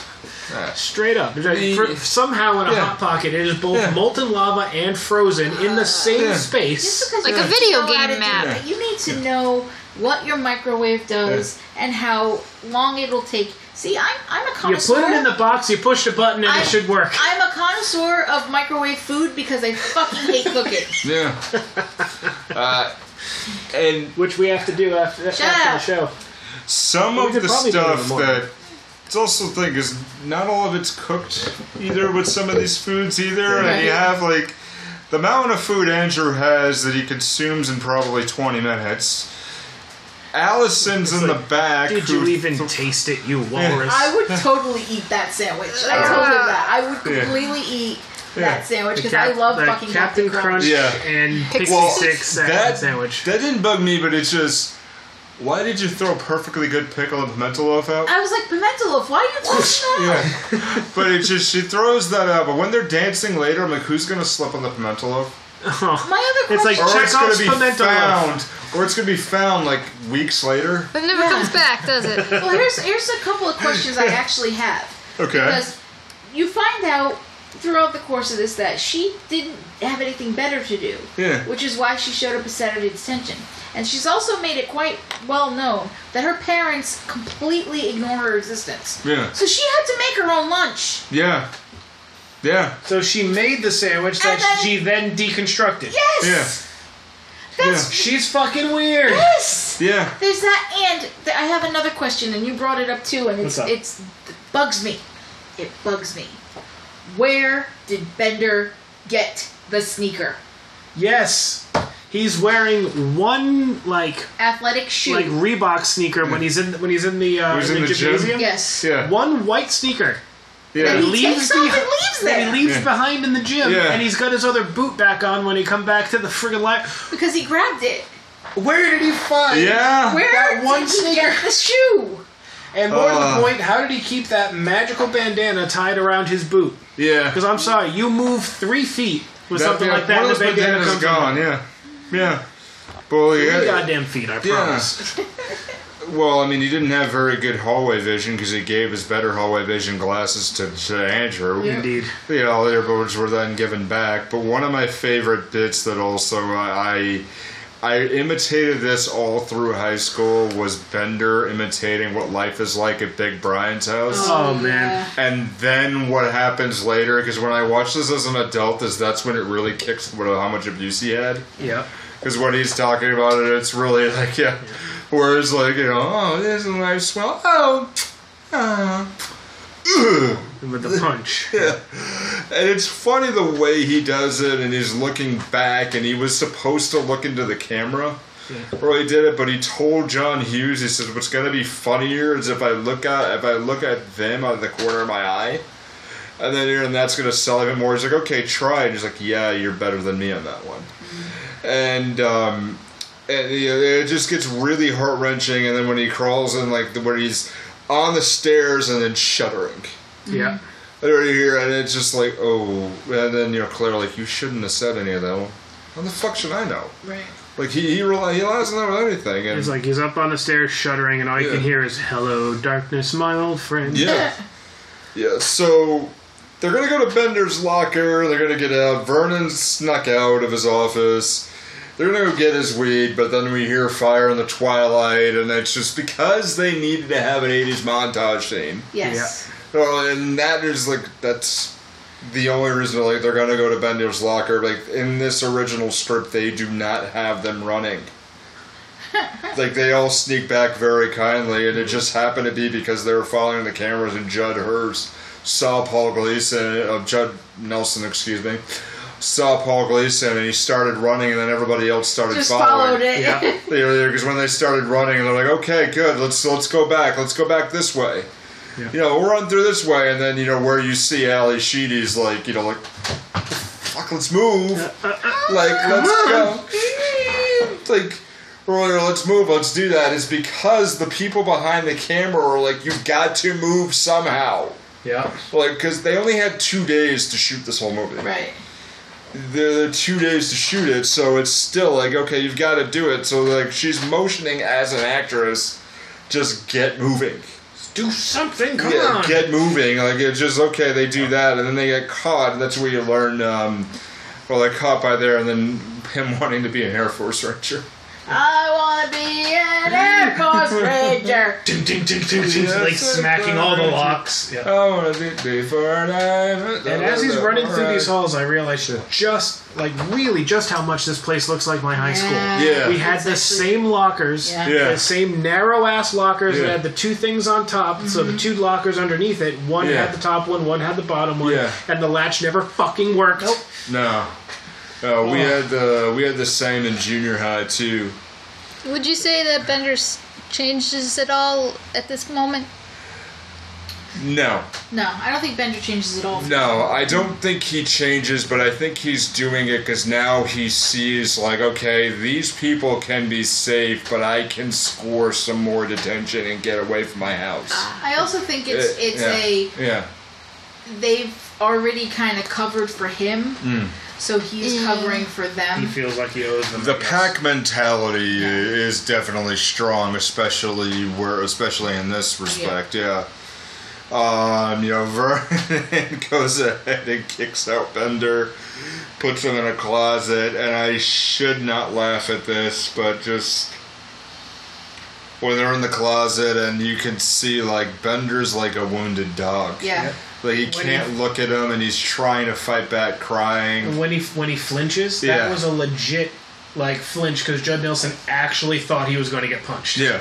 Ah. Straight up. Like- The- for- somehow in a Yeah. hot pocket, it is both Yeah. molten lava and frozen in the same Yeah. Space. because Like you a video game map. that, You need to know what your microwave does and how long it'll take. See, I'm I'm a You connoisseur. put it in the box, you push the button, and I- it should work. I'm a connoisseur of microwave food because I fucking hate cooking. Yeah. uh, and Which we have to do after, after the show. some of the probably do it in the stuff that it's also the thing is not all of it's cooked either with some of these foods either and you have like the amount of food andrew has that he consumes in probably 20 minutes allison's in the back Did you even th- taste it, you walrus? I would totally eat that sandwich. I told him that. I would Yeah. completely eat Yeah. that sandwich because Cap- I love fucking Captain Crunch Yeah. and Pixie Well, Six sa- that, sandwich. that didn't bug me but it's just why did you throw a perfectly good pickle and pimento loaf out I was like, pimento loaf, why are you throwing that? yeah but it just she throws that out but when they're dancing later i'm like who's gonna slip on the pimento loaf Oh. My other It's like question or it's gonna be pimento found, or it's gonna be found like weeks later. But it never Yeah. comes back, does it? Well, here's here's a couple of questions I actually have. Okay. Because you find out throughout the course of this that she didn't have anything better to do. Yeah. Which is why she showed up at Saturday detention. And she's also made it quite well known that her parents completely ignore her existence. Yeah. So she had to make her own lunch. Yeah. Yeah. So she made the sandwich that then- she then deconstructed. Yes. Yeah. That's yeah. She's fucking weird. yes. Yeah. There's that, and th- I have another question, and you brought it up too, and it's What's up? it's it bugs me. It bugs me. Where did Bender get the sneaker? Yes. He's wearing one like Athletic shoe. like Reebok sneaker when he's in when he's in the uh, He's in in the, the gym? yes. Yeah. One white sneaker And Yeah. he leaves takes off behi- and leaves that there he leaves Yeah. behind in the gym, Yeah. and he's got his other boot back on when he come back to the friggin' light. because he grabbed it. Where did he find? Yeah. Where That one did he sneaker. get the shoe? And more to Uh. the point, how did he keep that magical bandana tied around his boot? Yeah. Because I'm sorry, you move three feet with something yeah, like that, One and of the those bandana bandanas comes gone. off. Yeah. Yeah. Well, yeah. goddamn feet, I Yeah. promise. Well, I mean, he didn't have very good hallway vision because he gave his better hallway vision glasses to, to Andrew. Indeed. you know, which were then given back. But one of my favorite bits that also I, I imitated this all through high school was Bender imitating what life is like at Big Brian's house. Oh, oh man. And then what happens later, because when I watch this as an adult, is that's when it really kicks what how much abuse he had. Yep. Because when he's talking about it, it's really like, yeah. Whereas, like, you know, oh, this is a nice smell. Oh, uh. With the punch. Yeah. And it's funny the way he does it, and he's looking back, and he was supposed to look into the camera. Or he did it, but he told John Hughes, he said, "What's going to be funnier is if I look at if I look at them out of the corner of my eye, and then and that's going to sell even more." He's like, "Okay, try." And he's like, "Yeah, you're better than me on that one." And um, and you know, it just gets really heart wrenching. And then when he crawls in, like the, when he's on the stairs and then shuddering. Yeah. Over here, and it's just like, oh, and then you know, Claire, like, you shouldn't have said any of that. Well, how the fuck should I know? Right. Like, he he, rely, he relies on that with anything, and It's like he's up on the stairs shuddering, and all you Yeah. can hear is "Hello, darkness, my old friend." yeah, yeah. So they're gonna go to Bender's locker. They're gonna get out. Vernon snuck out of his office. They're gonna go get his weed, but then we hear fire in the twilight, and it's just because they needed to have an '80s montage scene. Yes. Well, and that is like that's the only reason like they're gonna go to Bender's locker. Like in this original script, they do not have them running. like they all sneak back very kindly, and it just happened to be because they were following the cameras, and Judd Hurst saw Paul Gleason, of Judd Nelson, excuse me, saw Paul Gleason, and he started running, and then everybody else started Just following. followed it. Yeah. Because when they started running, they're like, "Okay, good. Let's let's go back. Let's go back this way." Yeah. You know, we'll run through this way, and then you know where you see Ally Sheedy's like, you know, like, "Fuck, let's move." Uh, uh, uh, like, let's go. like, or let's move. Let's do that. Is because the people behind the camera are like, "You've got to move somehow." Yeah. Like, because they only had two days to shoot this whole movie Right. There are two days to shoot it, so it's still like, okay, you've got to do it. So like, she's motioning as an actress, just get moving. Do something. Come yeah, on. get moving. Like it's just okay. They do that, and then they get caught. And that's where you learn. Um, well, they're caught by there, and then him wanting to be an Air Force Ranger. I want to be an Air Force Ranger. Ding, ding, ding, ding, ding, Yeah, like smacking all the locks. Yeah. I want to be before I And as he's running through these halls, I realized Yeah. just like really just how much this place looks like my high school. Yeah. We had the actually- same lockers, Yeah. Yeah. the same narrow ass lockers Yeah. that had the two things on top. So Mm-hmm. the two lockers underneath it, one Yeah. had the top one, one had the bottom one, Yeah. and the latch never fucking worked. Nope. No, no, we Oh. had the we had the same in junior high too. Would you say that Bender's changes at all at this moment? No, No, I don't think Bender changes at all. No, I don't think he changes, but I think he's doing it because now he sees, like, okay, these people can be safe, but I can score some more detention and get away from my house. I also think it's Uh, it's yeah. a Yeah. they've already kind of covered for him, Hmm. So he's covering for them. He feels like he owes them. The I guess. pack mentality is definitely strong, especially where, especially in this respect. Yeah. Um, you know, Vernon goes ahead and kicks out Bender, puts him in a closet, and I should not laugh at this, but just when they're in the closet and you can see like Bender's like a wounded dog. Yeah. Like he When can't he- look at him and he's trying to fight back, crying. When he when he flinches, that Yeah. was a legit like flinch because Judd Nelson actually thought he was going to get punched. Yeah.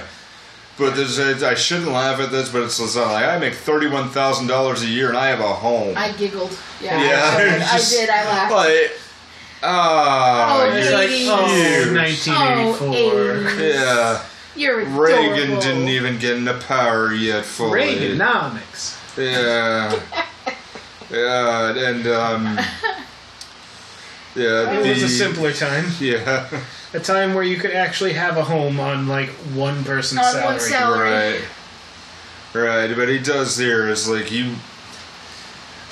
But there's a, I shouldn't laugh at this, but it's just like I make thirty-one thousand dollars a year and I have a home. I giggled. Yeah, yeah, I, did. just I did. I laughed. But, ah, Oh, you're It's like, oh, 1984. Oh, yeah. You're Reagan didn't even get into power yet fully. Reaganomics. Yeah. yeah, and um. Yeah, It was a simpler time. Yeah. A time where you could actually have a home on like one person's On salary. one salary. Right. Right, but he does here is like you.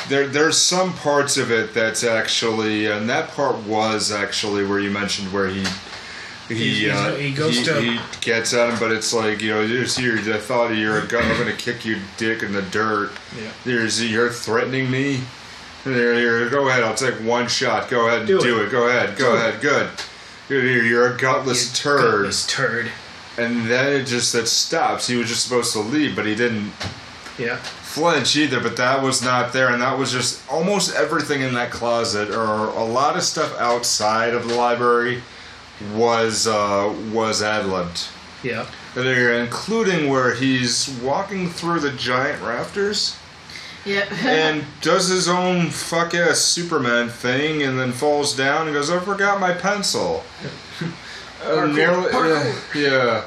There, there's some parts of it that's actually, and that part was actually where you mentioned where he, he, uh, he goes he, to- he gets at him, but it's like you know, there's here the thought of you're a gun, I'm gonna kick your dick in the dirt. Yeah. There's you're threatening me. There, here, go ahead. I'll take one shot. Go ahead and Do do, it. it. Go ahead. Go Do ahead. Good. You're, you're a gutless You turd. gutless turd. And then it just that stops. He was just supposed to leave, but he didn't Yeah. flinch either. But that was not there, and that was just almost everything in that closet, or a lot of stuff outside of the library, was uh, was ad libbed. Yeah. There, including where he's walking through the giant rafters Yep. and does his own fuck ass Superman thing, and then falls down and goes, "I forgot my pencil." Uh, Parkour, nearly, parkour. yeah.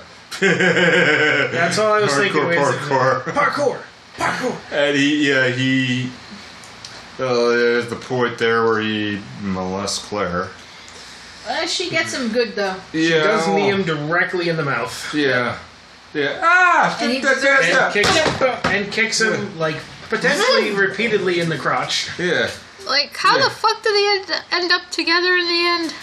That's all I was Hardcore thinking. was- parkour. Parkour. Parkour. And he, yeah, he. Uh, there's the point there where he molests Claire. Uh, she gets him good though. Yeah. She does knee him directly in the mouth. Yeah. Yeah. Ah! And he da- da- deserves da- And kicks, and kicks him like potentially repeatedly in the crotch. Yeah. Like, how Yeah. the fuck do they end, end up together in the end?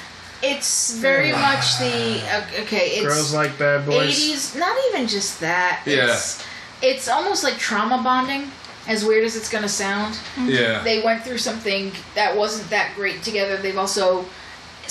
It's very much the uh, okay. It's Girls like bad boys. 80s. Not even just that. Yeah. It's, it's almost like trauma bonding. As weird as it's gonna sound, Yeah. they went through something that wasn't that great together. They've also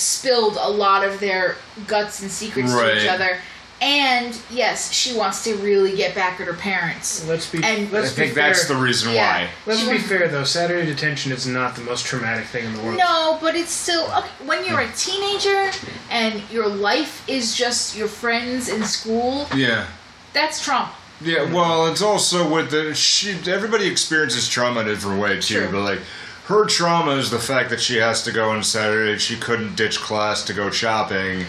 spilled a lot of their guts and secrets to each other, and yes, she wants to really get back at her parents. Let's be. And- let's I think fair. that's the reason Yeah. why. Let's She be wants- fair though. Saturday detention is not the most traumatic thing in the world. No, but it's still okay, when you're a teenager and your life is just your friends in school. Yeah. That's trauma. Yeah, well, it's also with the she. Everybody experiences trauma in a different way too, True. but like her trauma is the fact that she has to go on Saturday. She couldn't ditch class to go shopping,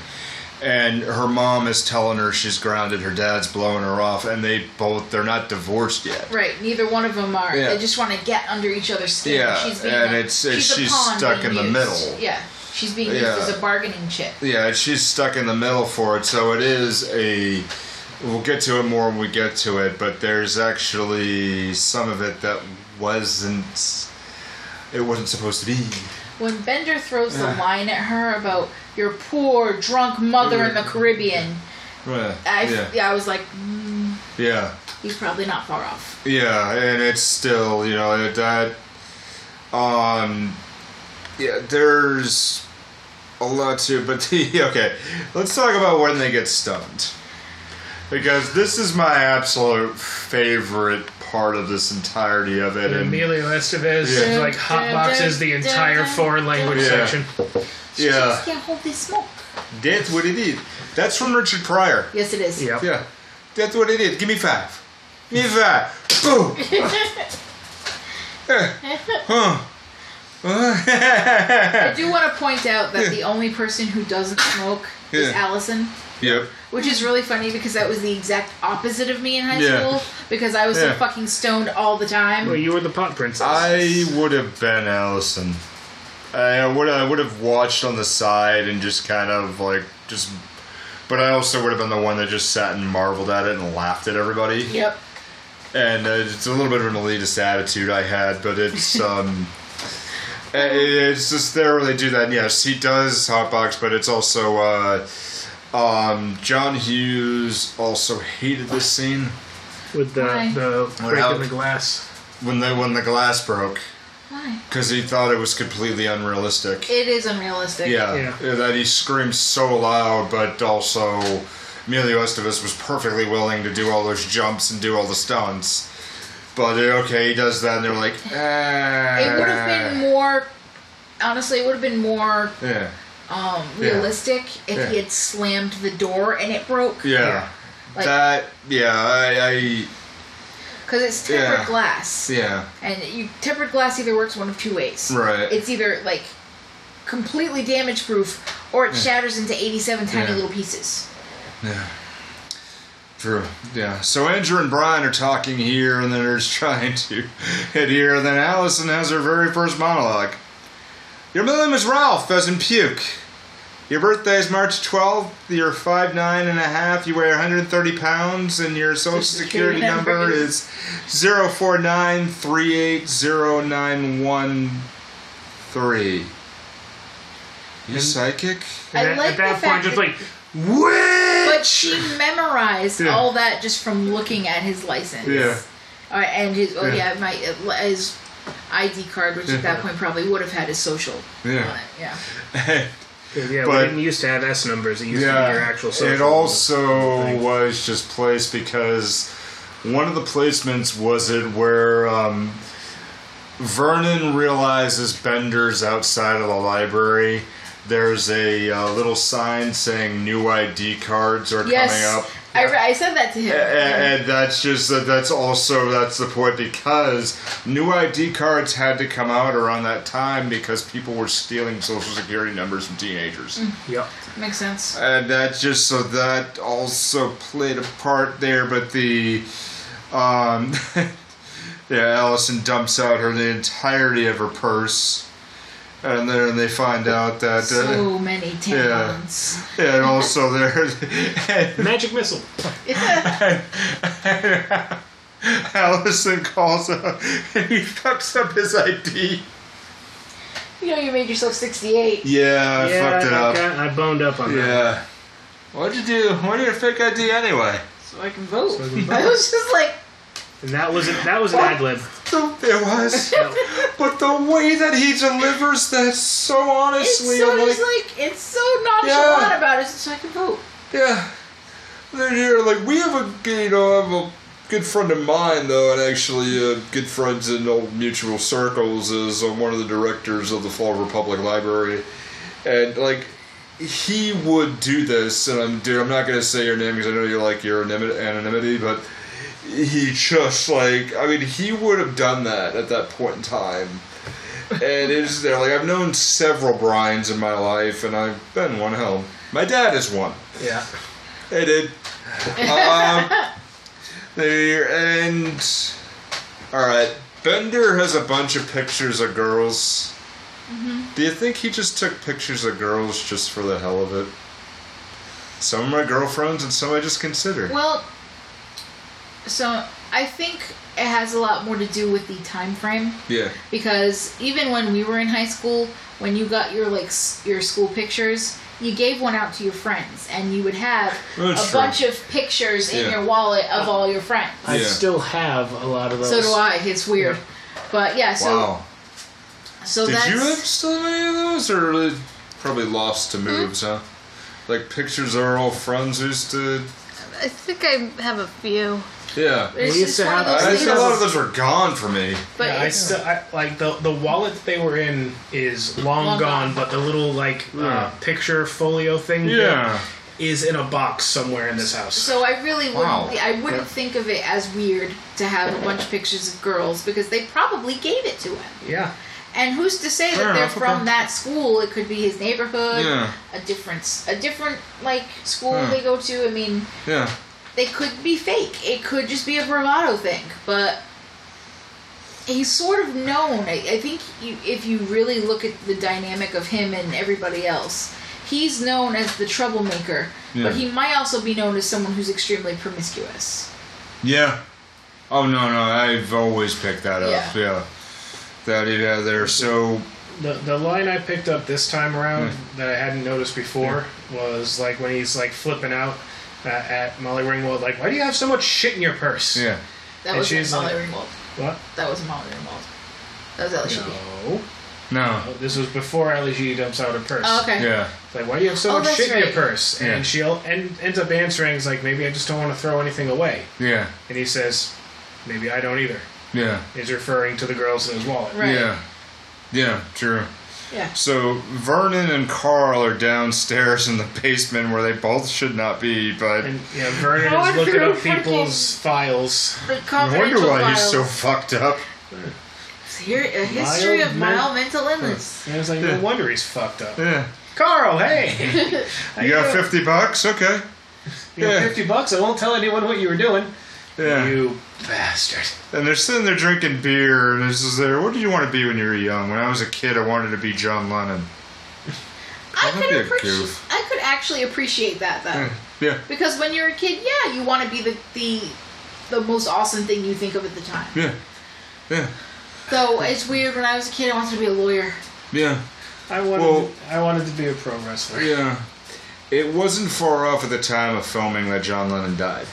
and her mom is telling her she's grounded. Her dad's blowing her off, and they both they're not divorced yet. Right. Neither one of them are. Yeah. They just want to get under each other's skin. Yeah, she's being and it's- it's- she's, she's stuck in the used. middle. Yeah. She's being Yeah. used as a bargaining chip. Yeah, she's stuck in the middle for it, so it is a. We'll get to it more when we get to it, but there's actually some of it that wasn't. It wasn't supposed to be. When Bender throws the line at her about your poor drunk mother in the Caribbean, Yeah. I yeah. yeah, I was like, mm, Yeah. he's probably not far off. Yeah, and it's still, you know, that. Um. Yeah, there's a lot to, but the, okay, let's talk about when they get stoned. Because this is my absolute favorite part of this entirety of it. And And Emilio Estevez Yeah. like hotboxes the entire foreign language Yeah. section. yeah, Just can't hold this smoke. that's what it is. That's from Richard Pryor. Yes, it is. Yep. Yeah, that's what it is. Give me five. Give me five. Boom. Huh. I do want to point out that the only person who doesn't smoke is Yeah. Allison. yep. Which is really funny because that was the exact opposite of me in high Yeah. school because I was so Yeah. fucking stoned all the time. Well, you were the pot princess. I would have been Allison. I would I would have watched on the side and just kind of like just, but I also would have been the one that just sat and marveled at it and laughed at everybody. Yep. And uh, it's a little bit of an elitist attitude I had, but it's um, it- it's just there where they do that. And yes, he does hotbox, but it's also uh, um, John Hughes also hated this scene with the Why? the break Without- in the glass. when the when the glass broke Why? because he thought it was completely unrealistic. It is unrealistic. Yeah, Yeah. that he screamed so loud, but also Emilio Estevez was perfectly willing to do all those jumps and do all the stunts. But uh, okay, he does that, and they're like, ah. It would have been more. Honestly, it would have been more Yeah, um, Yeah. realistic if Yeah. he had slammed the door and it broke. yeah. Like- that, yeah, I, Because it's tempered Yeah. glass. Yeah, And you tempered glass either works one of two ways. right. It's either like completely damage proof or it shatters into 87 tiny Yeah. little pieces. Yeah. True. Yeah. So Andrew and Brian are talking here, and then they're just trying to hit here. And then Allison has her very first monologue. Your middle name is Ralph, as in puke. Your birthday is March 12th. You're 5'9 and a half. You weigh 130 pounds, and your social security security number number is 049380913. You And- psychic? I And at- like at that the point, fact just like What? But she memorized Yeah. all that just from looking at his license. Yeah. All right, and his oh Yeah. yeah, my uh, his ID card, which at that point probably would have had his social Yeah. on it. Yeah. yeah, But- we didn't used to have S numbers. It used to be your actual. social It also thing. was just placed because one of the placements was it where um, Vernon realizes Bender's outside of the library. There's a uh, little sign saying new ID cards are Yes. coming up. I, I said that to him. A- And, that's just that. That's also that's the point because new ID cards had to come out around that time because people were stealing social security numbers from teenagers. Yep. Makes sense. And that just so that also played a part there, but the um yeah, Allison dumps out her the entirety of her purse. And then they find out that uh, So many tampons. Yeah, and also there Magic missile. Allison calls up and he fucks up his ID. You know you made yourself 68. Yeah, I yeah, fucked it up. got- I boned up on that. Yeah. What'd you do? What did your fake ID anyway? So I can vote. So I can I was just like, And that was a, that was an ad lib. It was. But the way that he delivers that so honestly, it's honestly, so I'm just like, like, it's so nonchalant Yeah. about it, It's I can vote. yeah. They're here, like we have a you know I have a good friend of mine though, and actually uh, good friends in old mutual circles is uh, one of the directors of the Fall Republic Library, and like he would do this, and I'm dude, I'm not gonna say your name because I know you like your anonymity, anonymity, but he just like I mean he would have done that at that point in time. And it's there like I've known several Brian's in my life, and I've been one hell. My dad is one. Yeah. Hey, dude. Um, there and all right. Bender has a bunch of pictures of girls. Mhm. Do you think he just took pictures of girls just for the hell of it? Some of my girlfriends and some I just consider. Well, so I think it has a lot more to do with the time frame Yeah. because even when we were in high school, when you got your like your school pictures, you gave one out to your friends, and you would have That's a true. bunch of pictures in your wallet of all your friends. I Yeah. still have a lot of those. So do I. It's weird, but yeah. So wow. so Did that's you have still have any of those, or are probably lost to hmm? moves, huh? Like pictures of our old friends used to. I think I have a few. Yeah. it's We used to have- I think a lot of those were gone for me. but yeah, I it's, still I, like the the wallet they were in is long, Long gone, gone. but the little like uh, picture folio thing Yeah. is in a box somewhere in this house. So I really wouldn't. Wow. I wouldn't think of it as weird to have a bunch of pictures of girls because they probably gave it to him. yeah, And who's to say that they're from okay. that school? It could be his neighborhood, Yeah. a different, s- a different like school Hmm. they go to. I mean, Yeah. They could be fake. It could just be a bravado thing. But he's sort of known. I, I think you, if you really look at the dynamic of him and everybody else, he's known as the troublemaker. Yeah. But he might also be known as someone who's extremely promiscuous. Yeah. Oh no no! I've always picked that up. Yeah. Yeah. That yeah, they're so the the line I picked up this time around Hmm. that I hadn't noticed before was like when he's like flipping out uh, at Molly Ringwald, like, "Why do you have so much shit in your purse?" yeah. That And was she's Molly like- Ringwald. What? That was Molly Ringwald. That was Ally Sheedy. No, No. Oh, this was before Ellie G dumps out her purse. Oh, okay. Yeah. It's like, why do you have so Oh, much that's shit in your right. purse? And Yeah. she'll end, ends up answering, it's like, maybe I just don't want to throw anything away. Yeah. And he says, maybe I don't either. Yeah. He's referring to the girls in his wallet. Right. Yeah. Yeah. True. Yeah. So Vernon and Carl are downstairs in the basement where they both should not be, but And yeah, Vernon is looking through up people's files. I wonder confidential why he's so fucked up. Here, a history Mild of men- mild mental illness. And I was like, Yeah. no wonder he's fucked up. Yeah. Carl, hey! You got fifty bucks? Okay. You got Yeah. 50 bucks? I won't tell anyone what you were doing. Yeah. You bastard. And they're sitting there drinking beer, and this is there. What did you want to be when you were young? When I was a kid, I wanted to be John Lennon. I That'd be could a appreciate. goof. I could actually appreciate that though, Yeah. Yeah. because when you're a kid, yeah, you want to be the the the most awesome thing you think of at the time. Yeah. Yeah. So it's weird. When I was a kid, I wanted to be a lawyer. Yeah. I wanted, Well- to, I wanted to be a pro wrestler. Yeah. It wasn't far off at the time of filming that John Lennon died.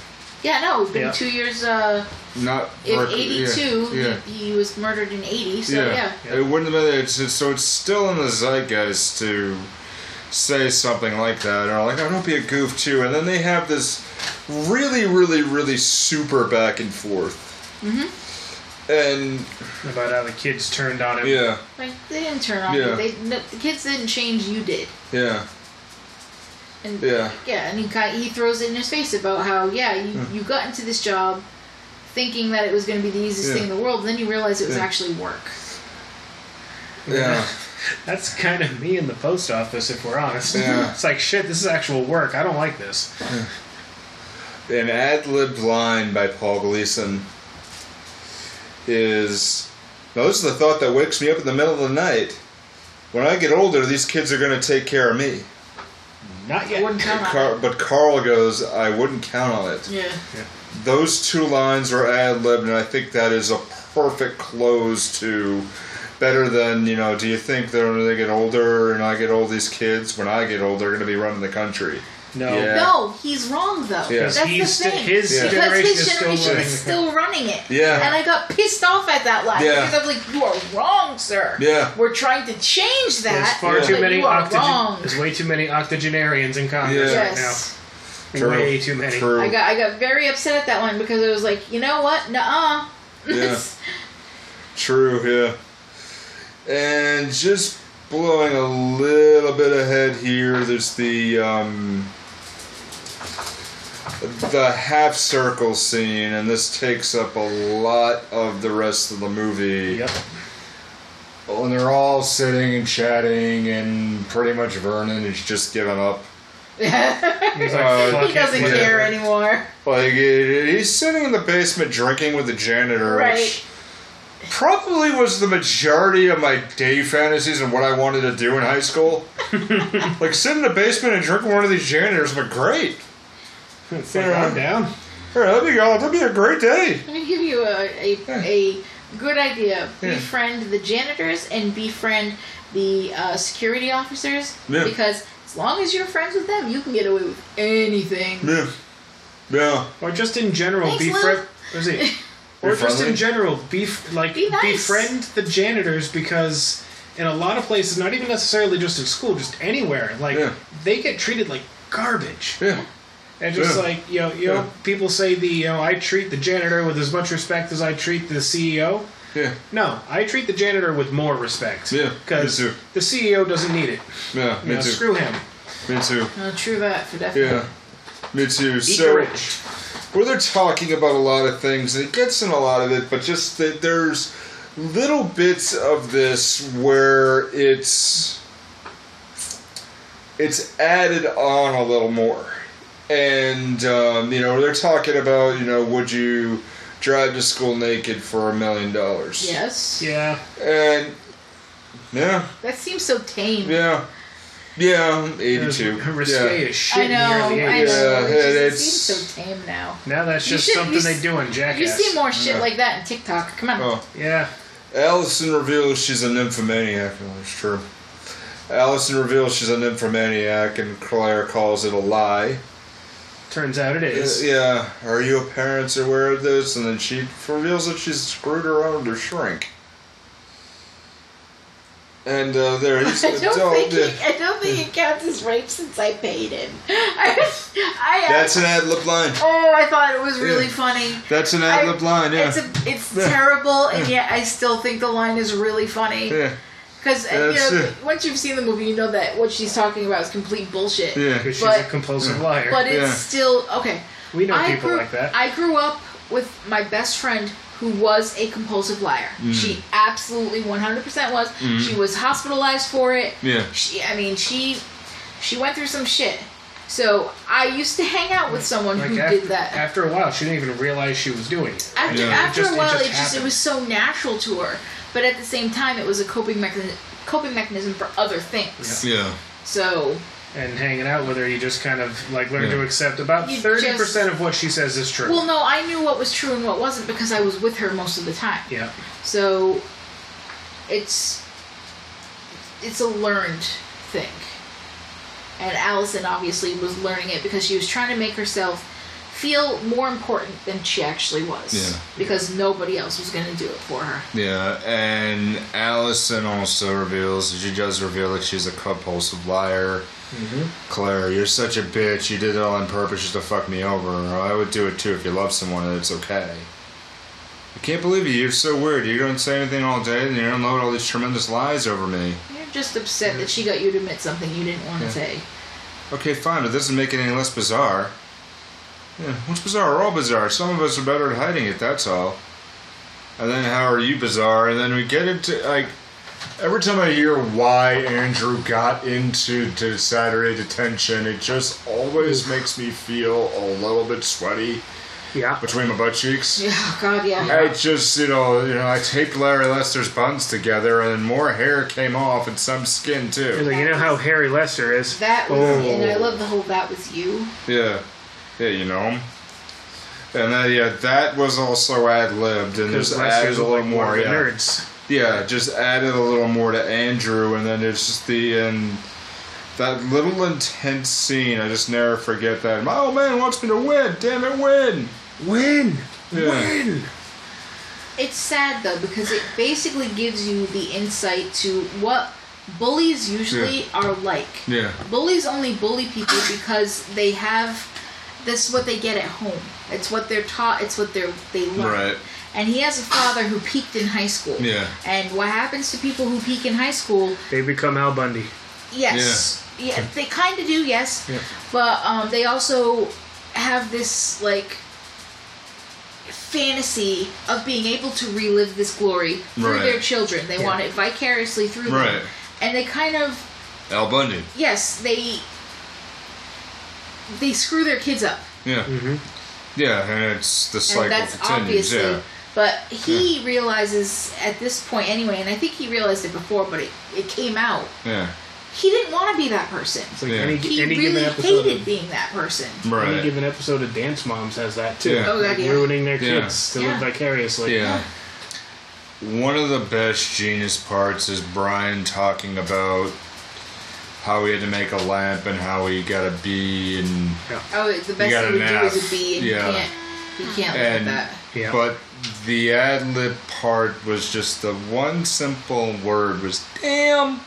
Yeah, no, it's been Yeah. two years. Uh, Not in rec- '82, Yeah. yeah. He, he was murdered in '80. So yeah. Yeah. It wouldn't have been. It's, it's- so it's still in the zeitgeist to say something like that, or like, "Oh, don't be a goof too." And then they have this really, really, really super back and forth. Mm-hmm. And About how the kids turned on him. yeah, Like they didn't turn on Yeah. you. They no, the kids didn't change. You did. yeah, And Yeah. yeah, and he kind he throws it in his face about how yeah you, Hmm. you got into this job thinking that it was going to be the easiest Yeah. thing in the world, and then you realize it was Yeah. actually work. yeah, That's kind of me in the post office, if we're honest. Yeah. It's like, shit, this is actual work. I don't like this. An ad libbed line by Paul Gleason is Those are the thought that wakes me up in the middle of the night. When I get older, these kids are going to take care of me. Not I yet. wouldn't count on Car- it. but Carl goes, I wouldn't count on it. Yeah. Those two lines are ad libbed, and I think that is a perfect close to better than, you know, do you think that when they get older and I get old, these kids, when I get old, they're going to be running the country? No. Yeah. No, he's wrong though. Yeah. That's He's the sti- thing. his Yeah. because generation his is still generation running. still running it. Yeah. And I got pissed off at that line Yeah. because I was like, "You are wrong, sir. Yeah. We're trying to change that." There's far Yeah. too many octogen- There's way too many octogenarians in Congress Yeah. right now. True. Way too many. True. I got I got very upset at that one because it was like, you know what? Nuh-uh. Yeah. True, yeah. And just blowing a little bit ahead here, there's the um, the half circle scene, and this takes up a lot of the rest of the movie. Yep. When they're all sitting and chatting, and pretty much Vernon is just giving up. He's like, Uh, he doesn't whatever. care anymore. Like he's sitting in the basement drinking with the janitor, Right. which probably was the majority of my day fantasies and what I wanted to do in high school. like sit in the basement and drink with one of these janitors, but great. It's like, Yeah. I'm down. Here, that'd be that'd be a great day. Let me give you a, a, a good idea. Yeah. Befriend the janitors and befriend the uh, security officers Yeah. because as long as you're friends with them, you can get away with anything. Yeah. Yeah. Or just in general, Thanks, be Was it? Or Be just friendly? in general, be like Be nice. befriend the janitors because in a lot of places, not even necessarily just in school, just anywhere, like Yeah. they get treated like garbage. Yeah. And just Yeah. like you know, you know, Yeah. people say the you know, I treat the janitor with as much respect as I treat the CEO. Yeah. No, I treat the janitor with more respect. Yeah, because me too. the CEO doesn't need it. Yeah. You Me know, too. screw him. Me too. No, true that for definitely. Yeah. Me too. Eat so rich. where they're talking about a lot of things, and it gets in a lot of it, but just that there's little bits of this where it's it's added on a little more, and um, you know they're talking about you know would you drive to school naked for a million dollars? Yes. Yeah, And yeah, That seems so tame. yeah, yeah, eighty-two. risque Yeah. as shit I know. in the early I know. Yeah, it, just, it seems so tame now. Now that's just should- something they s- do in Jackass. You see more shit Yeah. like that in TikTok. Come on. Oh. Yeah. Allison reveals she's a nymphomaniac. That's true. Allison reveals she's a nymphomaniac, and Claire calls it a lie. Turns out it is. Yeah, are you parents aware of this? And then she reveals that she's screwed around her shrink. And uh, there he's I don't oh, think yeah. it, I don't think it counts as rape since I paid him. I, I That's an ad lib line. oh, I thought it was really Yeah. funny. That's an ad lib line. Yeah. It's a, it's Yeah. terrible, and yet I still think the line is really funny. yeah. Because you know, it. once you've seen the movie, you know that what she's talking about is complete bullshit. Yeah. Because she's a compulsive liar. But it's Yeah. still okay. we know I people grew, like that. I grew up with my best friend who was a compulsive liar. Mm. She absolutely 100% was. She was hospitalized for it. Yeah. She, I mean, she she went through some shit. So I used to hang out with someone like who after, did that. after a while, she didn't even realize she was doing it. After Yeah. after It just- a it while, just it just it was so natural to her. But at the same time, it was a coping mechanism coping mechanism for other things. Yeah. So And hanging out with her, you just kind of like learn Yeah. to accept about thirty percent of what she says is true. well, no, I knew what was true and what wasn't because I was with her most of the time. yeah. So it's it's a learned thing. And Allison obviously was learning it because she was trying to make herself feel more important than she actually was. Yeah. Because nobody else was going to do it for her. Yeah, and Allison also reveals she does reveal that she's a compulsive liar. Mhm. Claire, you're such a bitch. You did it all on purpose just to fuck me over. I would do it too if you love someone and it's okay. I can't believe you. You're so weird. You don't say anything all day, and you unload all these tremendous lies over me. You're just upset that she got you to admit something you didn't want to Yeah. say. Okay, fine, but it doesn't make it any less bizarre. Yeah, what's bizarre? We're all bizarre. Some of us are better at hiding it, that's all. And then how are you bizarre? And then we get into, like, every time I hear why Andrew got into to Saturday detention, it just always makes me feel a little bit sweaty Yeah. between my butt cheeks. Yeah, oh God, yeah. I just, you know, you know, I taped Larry Lester's buns together, and then more hair came off and some skin too. like, you know how Harry Lester is. That was, Oh. and I oh. love the whole "that was you." Yeah, yeah, you know him. And then yeah, that was also ad libbed, and Because just Lester's added a little like more. Yeah, nerds. yeah, just added a little more to Andrew, and then it's just the and that little intense scene. I just never forget that. My old man wants me to win. Damn it, win! Win! Yeah. Win! It's sad though because it basically gives you the insight to what bullies usually are like. Yeah, Bullies only bully people because they have this is what they get at home. It's what they're taught. It's what they're they learn. Right. And he has a father who peaked in high school. Yeah. And what happens to people who peak in high school? They become Al Bundy. Yes. Yeah, they kind of do. Yes. Yeah. But um, they also have this like fantasy of being able to relive this glory through Right. their children. They Yeah. want it vicariously through Right. them. And they kind of Al Bundy. yes, they they screw their kids up. Yeah. Mm-hmm. Yeah, and it's the cycle and that's continues. obviously Yeah. but he realizes at this point anyway, and I think he realized it before, but it, it came out. Yeah. He didn't want to be that person. It's like Yeah. any, He any really given episode hated of being that person. any Right. given episode of Dance Moms has that too. Yeah. Oh, God, Like yeah. ruining their Yeah. kids to Yeah. live vicariously. Yeah. One of the best genius parts is Brian talking about how he had to make a lamp and how he got a bee and Oh, it's the best got he a would do nap. is a B, and Yeah. he can't. He can't live with and that. Yeah. but the ad lib part was just the one simple word was damn.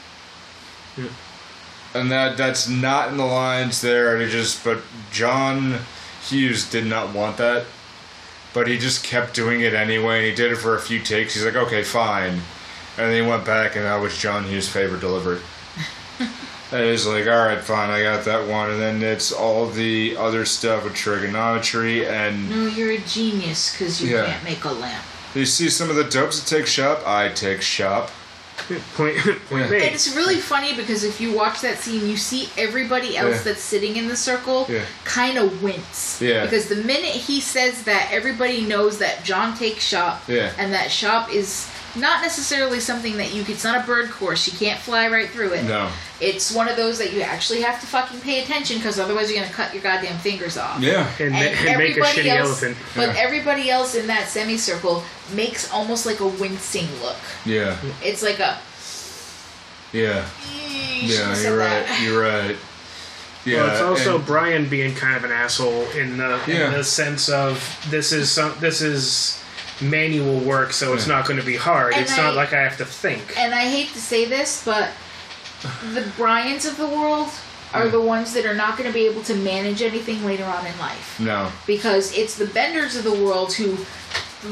Yeah. And that that's not in the lines there. And it just but John Hughes did not want that. But he just kept doing it anyway, and he did it for a few takes. He's like, okay, fine. And then he went back, and that was John Hughes' favorite delivery. and he's like, all right, fine, I got that one. And then it's all the other stuff with trigonometry and No, you're a genius because you Yeah. can't make a lamp. You see some of the dopes that take shop. I take shop. Point, point Yeah. it's really funny because if you watch that scene, you see everybody else Yeah. that's sitting in the circle Yeah. kind of wince. Yeah. Because the minute he says that, everybody knows that John takes shop. Yeah. And that shop is not necessarily something that you. It's not a bird course. You can't fly right through it. No. It's one of those that you actually have to fucking pay attention because otherwise you're gonna cut your goddamn fingers off. Yeah. and, ma- And and make a everybody shitty else, elephant. but Yeah. everybody else in that semicircle makes almost like a wincing look. Yeah. It's like a. Yeah. "Eh, you shouldn't Yeah. You're that." right. You're right. Yeah. well, it's also and- Brian being kind of an asshole in the Yeah. in the sense of this is some this is manual work, so it's Yeah. not going to be hard. And it's I- not like I have to think. And I hate to say this, but the Brians of the world are the ones that are not going to be able to manage anything later on in life no. because it's the benders of the world who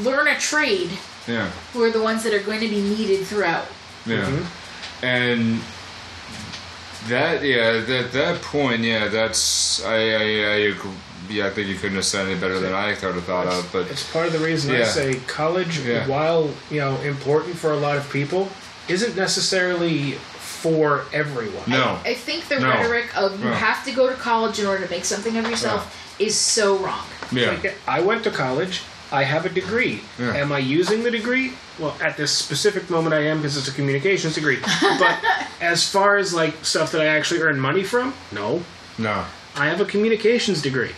learn a trade Yeah. who are the ones that are going to be needed throughout. Yeah. Mhm. And that yeah that that point yeah that's I I, I agree. Yeah, I think you couldn't have said any better than I could have thought of. But It's part of the reason I say college, Yeah. while you know important for a lot of people, isn't necessarily for everyone. no. I think the No. rhetoric of you No. have to go to college in order to make something of yourself is so wrong. Yeah. Like, I went to college. I have a degree. Yeah. Am I using the degree? Well, at this specific moment, I am because it's a communications degree. but as far as like stuff that I actually earn money from, no. No. I have a communications degree.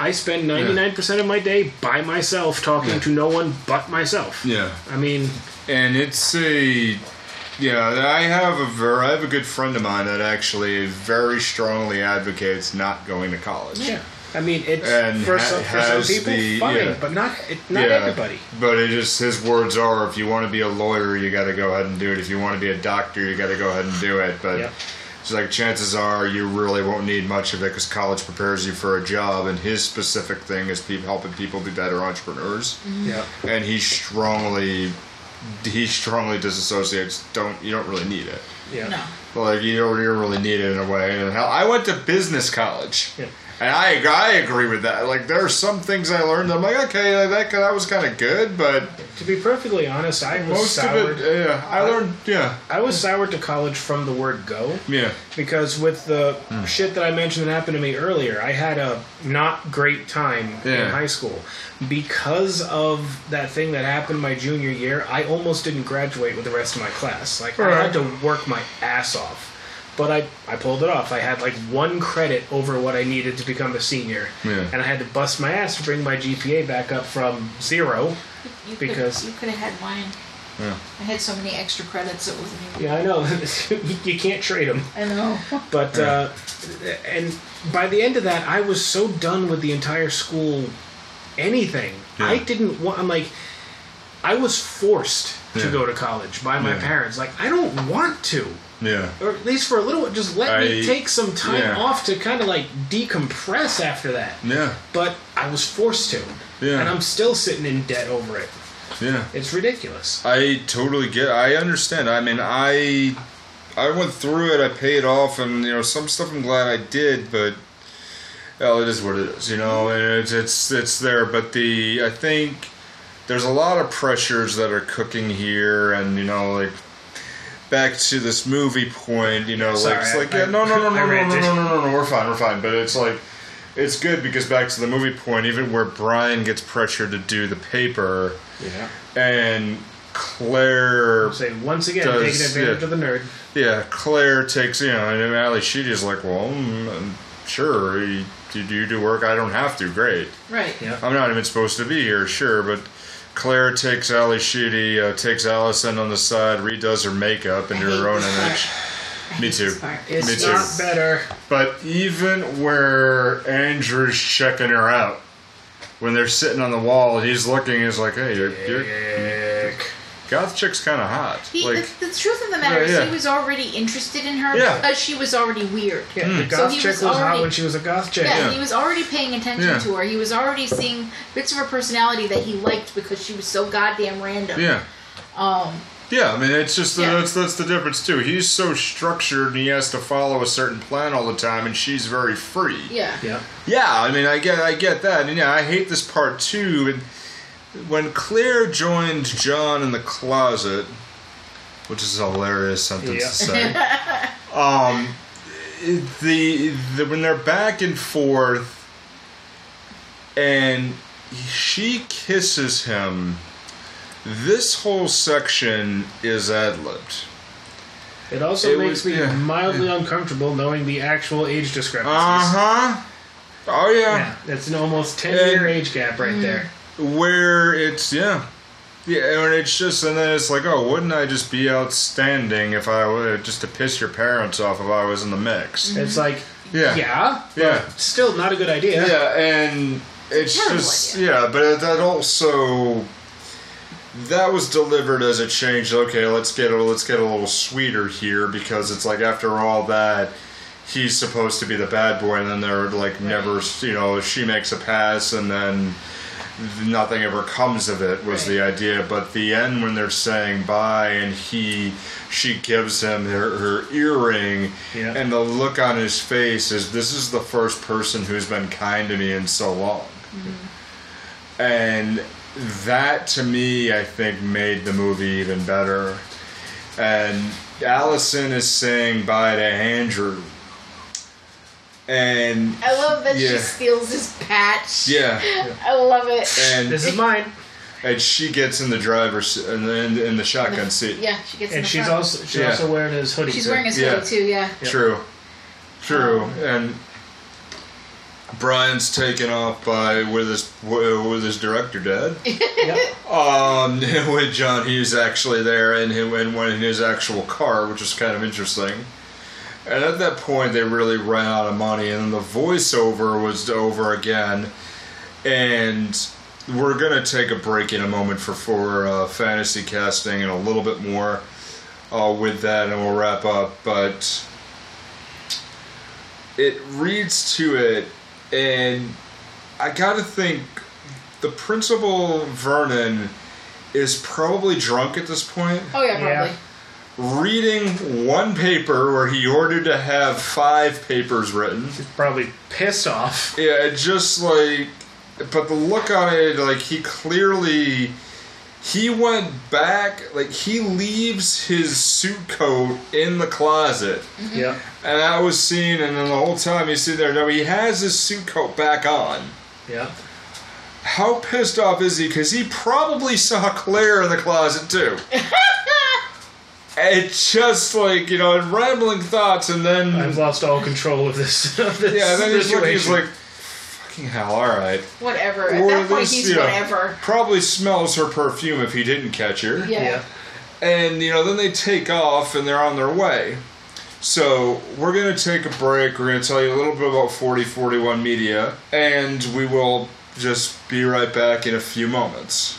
I spend 99% of my day by myself talking Yeah. to no one but myself. Yeah. I mean, and it's a yeah i have a ver- i have a good friend of mine that actually very strongly advocates not going to college yeah. I mean, it's And for, ha- some, for some people the- fine, yeah. but not it, not Yeah, everybody. but it just his words are if you want to be a lawyer you got to go ahead and do it if you want to be a doctor you got to go ahead and do it but Yep. It's like chances are you really won't need much of it because college prepares you for a job and his specific thing is people helping people be better entrepreneurs mm-hmm. Yeah. and he strongly he strongly disassociates don't you don't really need it Yeah. No. like you don't, you don't really need it in a way. And hell, I went to business college, Yeah. And I I agree with that. Like there are some things I learned. I'm like, okay, that that was kind of good, but To be perfectly honest, I was most soured. of it, yeah, I learned, yeah, I was soured to college from the word go. yeah, because with the Hmm. shit that I mentioned that happened to me earlier, I had a not great time in high school because of that thing that happened my junior year. I almost didn't graduate with the rest of my class. Like I had to work my ass off. But I, I pulled it off. I had like one credit over what I needed to become a senior. Yeah. And I had to bust my ass to bring my GPA back up from zero. You Because- could, you could have had mine. Yeah. I had so many extra credits it wasn't even. Yeah, I know. you can't trade them. I know. But uh, and by the end of that, I was so done with the entire school anything. Yeah. I didn't want. I'm like, I was forced to go to college by my Yeah. parents. Like, I don't want to. Yeah. or at least for a little, just let me take some time yeah. off to kind of like decompress after that. Yeah. But I was forced to, Yeah. and I'm still sitting in debt over it. Yeah. It's ridiculous. I totally get. I understand. I mean, I I went through it. I paid off, and you know, some stuff I'm glad I did, but well, it is what it is. You know, and it's it's it's there. But the I think there's a lot of pressures that are cooking here, and you know, like back to this movie point. You know, Sorry, like it's I- like I- yeah, no, no, no, no, no, no, no, no, no, no, we're fine, we're fine. But it's like. It's good because back to the movie point, even where Brian gets pressured to do the paper, Yeah. and Claire Say once again, Does- taking advantage yeah. of the nerd. yeah, Claire takes, you know, and Ally Sheedy's like, well, mm, sure, you, you do do work. I don't have to. Great. Right. Yeah. I'm not even supposed to be here, sure, but Claire takes Ally Sheedy, uh, takes Allison on the side, redoes her makeup into her own image. Me too. It's Me too. not better. But even where Andrew's checking her out, when they're sitting on the wall he's looking, he's like, hey, you're, you're. Goth chick's kind of hot. He, like, the, the truth of the matter Yeah, is, yeah. he was already interested in her Yeah. because she was already weird. Yeah, the Mm. goth So he chick was was, hot when she was a goth chick. Yeah, Yeah. he was already paying attention Yeah. to her. He was already seeing bits of her personality that he liked because she was so goddamn random. yeah. Um, Yeah, I mean it's just the, Yeah. that's that's the difference too. He's so structured and he has to follow a certain plan all the time, and she's very free. yeah. Yeah. Yeah, I mean I get I get that, and yeah, I hate this part too. And when Claire joined John in the closet, which is a hilarious sentence to say, um, the, the when they're back and forth, and she kisses him. This whole section is ad libbed. It also It makes was- me yeah. mildly uncomfortable knowing the actual age discrepancies. Uh huh. Oh yeah. Yeah, that's an almost ten year age gap right there. Where it's yeah, yeah, and it's just and then it's like, oh, wouldn't I just be outstanding if I were just to piss your parents off if I was in the mix? It's mm-hmm. like, Yeah. yeah, Yeah. still not a good idea. Yeah, and it's Terrible just idea. yeah, but that also that was delivered as a change. Okay, let's get a let's get a little sweeter here because it's like after all that he's supposed to be the bad boy, and then they're like never you know she makes a pass and then nothing ever comes of it was the idea. But the end when they're saying bye and he she gives him her, her earring Yeah. and the look on his face is this is the first person who's been kind to me in so long. Mm-hmm. And that to me i think made the movie even better. And allison is saying bye to andrew and I love that Yeah. she steals his patch. yeah I love it. and This is mine. and she gets in the driver's in the, in the, in the shotgun seat. yeah, she gets in And the she's front. also she's Yeah. also wearing his hoodie. She's too. wearing his Yeah. hoodie too. Yeah. True, true, Um, and Brian's taken off by with his with his director dad. Yep. Um, with John Hughes actually there and him and when in his actual car, which is kind of interesting. And at that point, they really ran out of money, and then the voiceover was over again. And we're gonna take a break in a moment for for uh, fantasy casting and a little bit more uh, with that, and we'll wrap up. But it reads to it, and I gotta think the principal Vernon is probably drunk at this point Oh yeah, Yeah. Probably. reading one paper where he ordered to have five papers written. He's probably pissed off. Yeah, just like, but the look on it, like he clearly, he went back, like he leaves his suit coat in the closet, mm-hmm. Yeah. and that was seen, and then the whole time you see there, no, he has his suit coat back on. Yeah. How pissed off is he? Because he probably saw Claire in the closet too. it's just like you know, rambling thoughts, and then I've lost all control of this. Of this yeah, then he's looking, he's like, "Fucking hell, all right." Whatever. At Or that point, this, he's yeah, whatever. Probably smells her perfume if he didn't catch her. Yeah. yeah. And you know, then they take off and they're on their way. So we're gonna take a break. We're gonna tell you a little bit about 4041 Media, and we will just be right back in a few moments.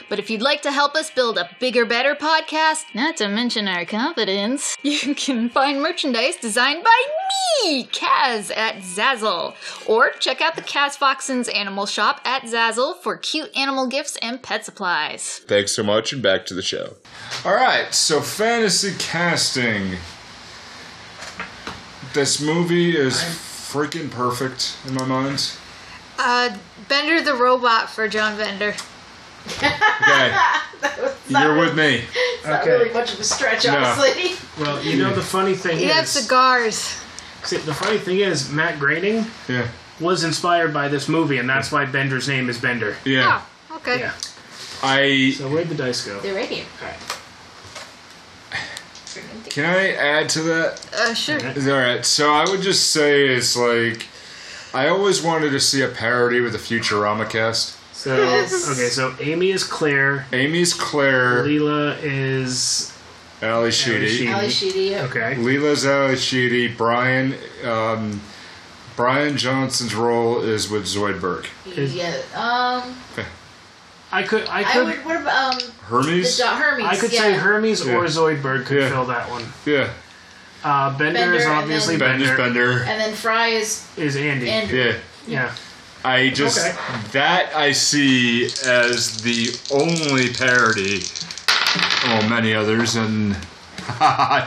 But if you'd like to help us build a bigger, better podcast, not to mention our confidence, you can find merchandise designed by me, Kaz, at Zazzle. Or check out the Kaz Foxen's Animal Shop at Zazzle for cute animal gifts and pet supplies. Thanks so much, and back to the show. All right, so fantasy casting. This movie is freaking perfect in my mind. Uh, Bender the robot for John Bender. Okay, you're with me. It's not Okay. really much of a stretch, No. honestly. Well, you know the funny thing He is, has cigars. see, the funny thing is, Matt Groening Yeah, was inspired by this movie, and that's why Bender's name is Bender. yeah. Oh, okay. Yeah. I So where'd the dice go? They're right here. All right. can I add to that? Uh, sure. All right, so I would just say it's like I always wanted to see a parody with the Futurama cast. So okay, so Amy is Claire, Amy's Claire, Leela is Ally Sheedy. Sheedy. Ally Sheedy. okay. Leela's Ally Sheedy. Brian, um, Brian Johnson's role is with Zoidberg. Is- Yeah. Um. I could I I could would. What about um the Hermes. Do- Hermes? I could yeah. say Hermes or Yeah. Zoidberg could Yeah. fill that one. Yeah, Uh, Bender, Bender is and obviously then- Bender's Bender. Bender. And then Fry is Is Andy. Andrew. Yeah. Yeah. I just Okay. that I see as the only parody. Oh, many others and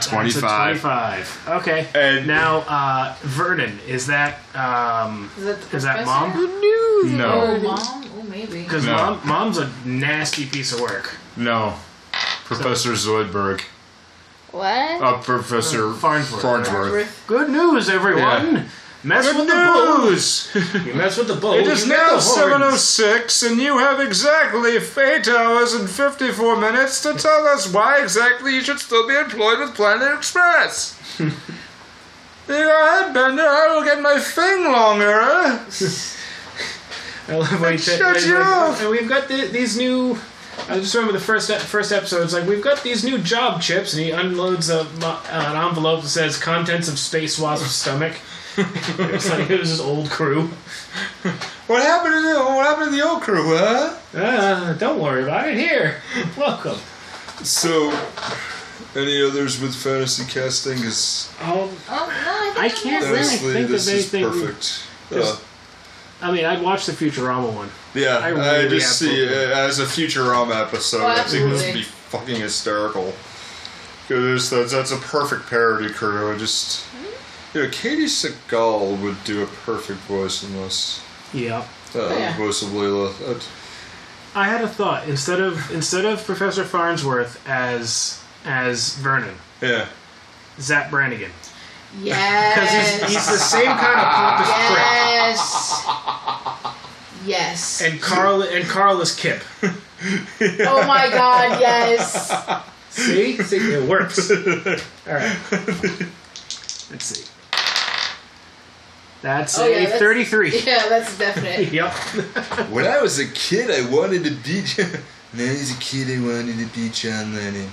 twenty-five. 25. Okay. And- now uh, Vernon is that um, Is that, the is that mom? Oh, No, mom. Oh, maybe. Because No. mom mom's a nasty piece of work. no. Professor Zoidberg. What? Uh, Professor Farnsworth. Farnsworth. Good news, everyone. Mess Good with the bull. news! You mess with the bull. It you is now 7.06 and you have exactly 8 hours and 54 minutes to tell us why exactly you should still be employed with Planet Express. you go ahead, Bender. I will get my thing longer. I love when he Shut you like, off. And we've got the, these new. I just remember the first first episode. It's like we've got these new job chips, and he unloads a, mo- an envelope that says "contents of Space Wasp's stomach." it's like it was his old crew. What happened to the, what happened to the old crew, huh? Uh, don't worry about it. Here, welcome. So, any others with fantasy casting? Is Oh, Oh no, I, think I can't was really think this of is anything- perfect. Just- Uh, I mean, I'd watch the Futurama one. yeah, I I, really just see it as a Futurama episode. Oh, I think this would be fucking hysterical. Because that's, that's a perfect parody crew. I just, you know, Katey Sagal would do a perfect voice in this. Yeah. Uh, yeah. Voice of Layla. Uh, I had a thought instead of instead of Professor Farnsworth as as Vernon, yeah. Zapp Brannigan, because Yes. he's, he's the same kind of pompous prick. Yes. Yes. And Carl and Carl is Kif. oh my God! Yes. See, see, it works. All right. Let's see. That's Oh, yeah, that's- thirty-three. Yeah, that's definite. Yep. When I was a kid, I wanted to be. John. When I was a kid, I wanted to be John Lennon.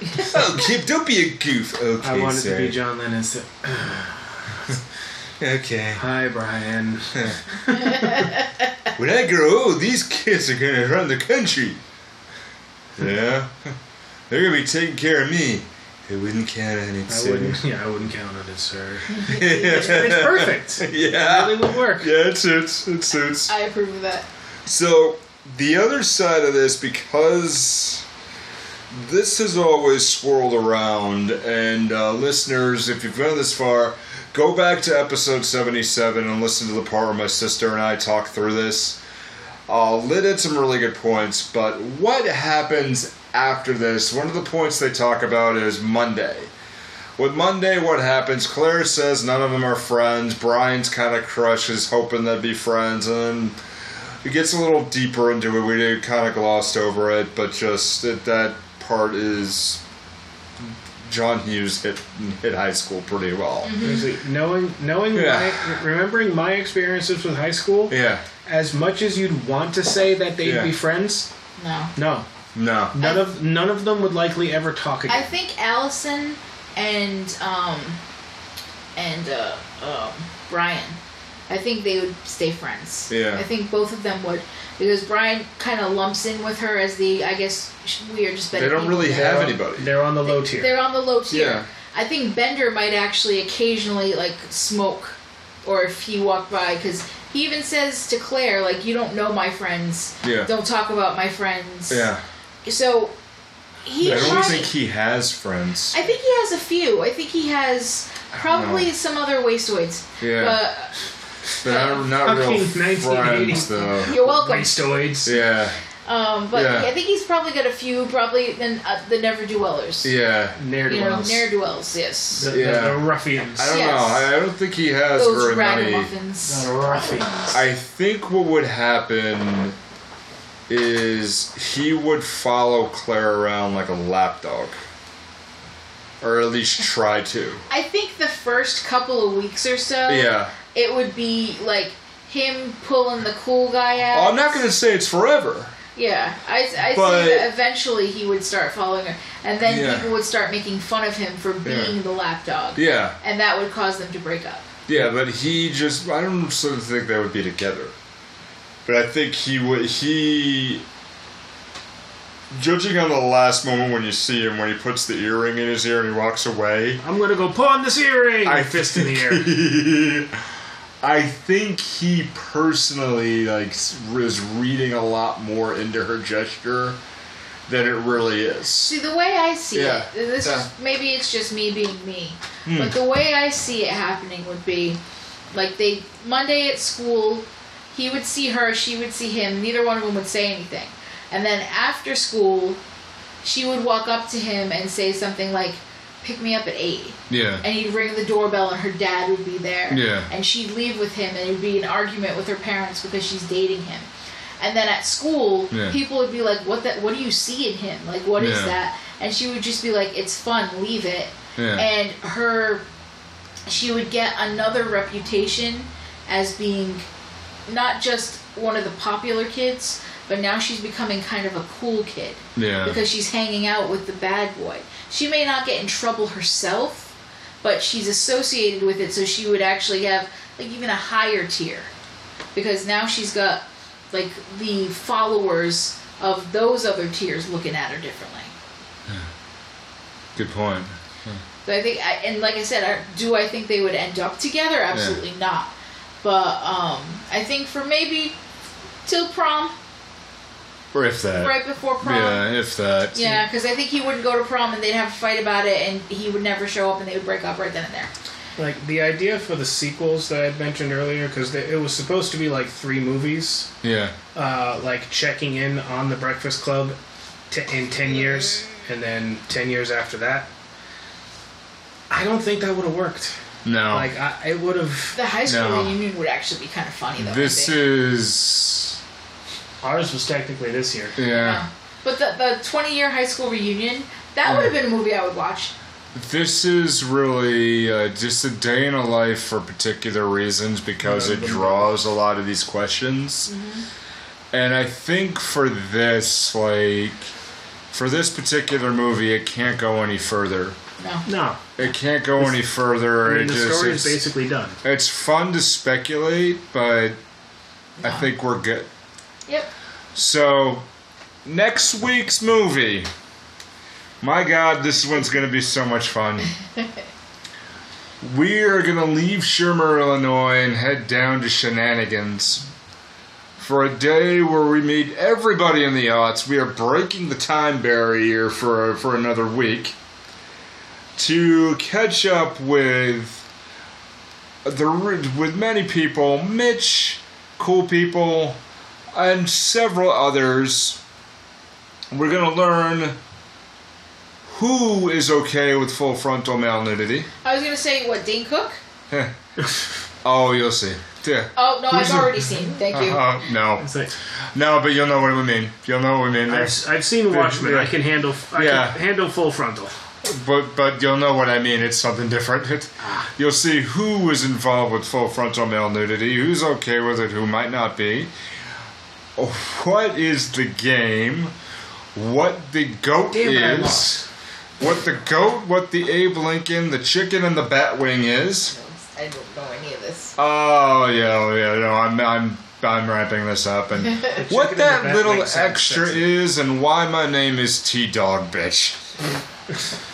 oh, Kif, don't be a goof. Okay, I wanted sorry. to be John Lennon. So, Okay. Hi, Brian. When I grow old, these kids are gonna run the country. Yeah, they're gonna be taking care of me. I wouldn't count on it, I sir. wouldn't. Yeah, I wouldn't count on it, sir. It's perfect. yeah, It really would work. yeah, it suits. It suits. I approve of that. So the other side of this, because this has always swirled around, and uh, listeners, if you've gone this far, go back to episode seventy-seven and listen to the part where my sister and I talk through this. Uh, Lyd had some really good points, but what happens after this? One of the points they talk about is Monday. With Monday, what happens? Claire says none of them are friends. Brian's kind of crushes, hoping they'd be friends, and then it gets a little deeper into it. We did kind of glossed over it, but just that, that part is John Hughes hit hit high school pretty well. Mm-hmm. Seriously, knowing knowing Yeah. my, remembering my experiences with high school, Yeah. as much as you'd want to say that they'd Yeah. be friends, No. no, No. none of none of them would likely ever talk again. I think Allison and um and uh, um, Brian. I think they would stay friends. Yeah. I think both of them would because Brian kind of lumps in with her as the I guess we are just better. They don't people. really have anybody. They're on the low tier. They're on the low tier. Yeah. I think Bender might actually occasionally like smoke, or if he walked by, because he even says to Claire like, "You don't know my friends. Yeah. Don't talk about my friends." Yeah. So he. I don't probably- think he has friends. I think he has a few. I think he has probably some other wastoids. Yeah. But They're not, not real friends, though. you're welcome. Wastoids. Yeah. Um, but Yeah. I think he's probably got a few. Probably then uh, the never do wellers. Yeah. Ne'er do You know, wells. ne'er do wells. Yes. The, Yeah. the, the ruffians. I don't Yes. know. I, I don't think he has Those very many. The ruffians. I think what would happen is he would follow Claire around like a lapdog. Or at least try to. I think the first couple of weeks or so, Yeah. it would be like him pulling the cool guy out. Oh, I'm not going to say it's forever. Yeah, I, I But- see that eventually he would start following her, and then Yeah. people would start making fun of him for being the lapdog, Yeah. and that would cause them to break up. Yeah, but he just I don't sort of think they would be together. But I think he would he judging on the last moment when you see him when he puts the earring in his ear and he walks away. I'm gonna go pawn this earring. I fist in the air. air. I think he personally like s- was reading a lot more into her gesture than it really is. See, the way I see Yeah, it, this yeah. is maybe it's just me being me, Hmm. but the way I see it happening would be like they Monday at school, he would see her, she would see him, neither one of them would say anything, and then after school, she would walk up to him and say something like, "Pick me up at 8. Yeah. and he'd ring the doorbell and her dad would be there. Yeah. And she'd leave with him and it would be an argument with her parents because she's dating him. And then at school, Yeah. people would be like, "What that? What do you see in him? Like, what is Yeah. that?" And she would just be like, "It's fun. Leave it." Yeah. And her, she would get another reputation as being not just one of the popular kids, but now she's becoming kind of a cool kid Yeah. because she's hanging out with the bad boy. She may not get in trouble herself, but she's associated with it, so she would actually have like even a higher tier because now she's got like the followers of those other tiers looking at her differently. Good point. So I think, I, and like I said, I, do I think they would end up together? Absolutely not. But um, I think for maybe till prom, Or if that. right before prom. Yeah, if that. Yeah, because I think he wouldn't go to prom and they'd have a fight about it, and he would never show up, and they would break up right then and there. Like the idea for the sequels that I had mentioned earlier, because it was supposed to be like three movies, Yeah. uh, like checking in on the Breakfast Club t- in ten years, and then ten years after that. I don't think that would have worked. No. Like I, it would have. The high school No. reunion would actually be kind of funny, though. This is. Ours was technically this year. Yeah. Yeah. But the the twenty year high school reunion that would have been a movie I would watch. This is really uh, just a day in a life for particular reasons because it draws a lot of these questions. And I think for this, like, for this particular movie, it can't go any further. No. No, It can't go any further. I mean it the just, story is it's, basically done. it's fun to speculate, but I think we're good. Yep. So, next week's movie. My God, this one's going to be so much fun. we are going to leave Shermer, Illinois, and head down to Shenaniganz for a day where we meet everybody in the aughts. We are breaking the time barrier for for another week to catch up with the with many people, Mitch, cool people, and several others. We're gonna learn who is okay with full frontal male nudity. I was gonna say what Dane Cook. oh, you'll see. Yeah. Oh no, Who's I've the- already seen. Thank you. Uh, no, no, but you'll know what we mean. You'll know what we mean. I've, I've seen Watchmen. yeah. I can handle. I Yeah. can handle full frontal. But but you'll know what I mean. It's something different. It, ah. you'll see who is involved with full frontal male nudity, who's okay with it, who might not be. What is the game? What the goat Damn is? What the goat? What the Abe Lincoln, the chicken, and the Batwing is? I don't know any of this. Oh yeah, oh, yeah. No, I'm I'm I'm wrapping this up and what that little extra sexy. is and why my name is T Dog Bitch.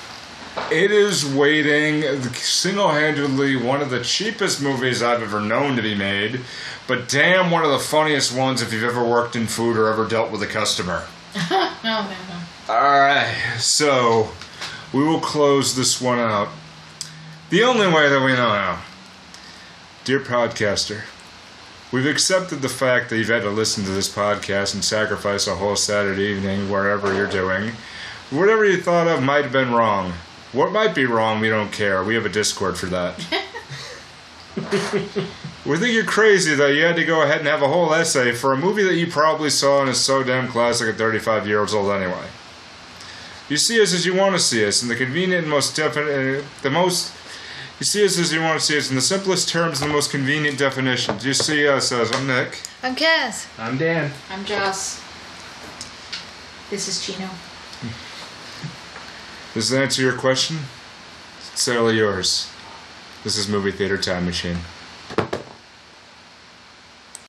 It is waiting single-handedly one of the cheapest movies I've ever known to be made, but damn one of the funniest ones if you've ever worked in food or ever dealt with a customer. No, no. All right, so we will close this one out the only way that we know how. Dear podcaster, we've accepted the fact that you've had to listen to this podcast and sacrifice a whole Saturday evening wherever you're doing. Whatever you thought of might have been wrong. What might be wrong, we don't care. We have a Discord for that. we think you're crazy that you had to go ahead and have a whole essay for a movie that you probably saw and is so damn classic at 35 years old anyway. You see us as you want to see us, in the convenient and most definite, uh, the most. You see us as you want to see us in the simplest terms and the most convenient definitions. You see us as I'm Nick. I'm Kaz. I'm Dan. I'm Joss. This is Chino. Does that answer your question? It's totally yours. This is Movie Theater Time Machine.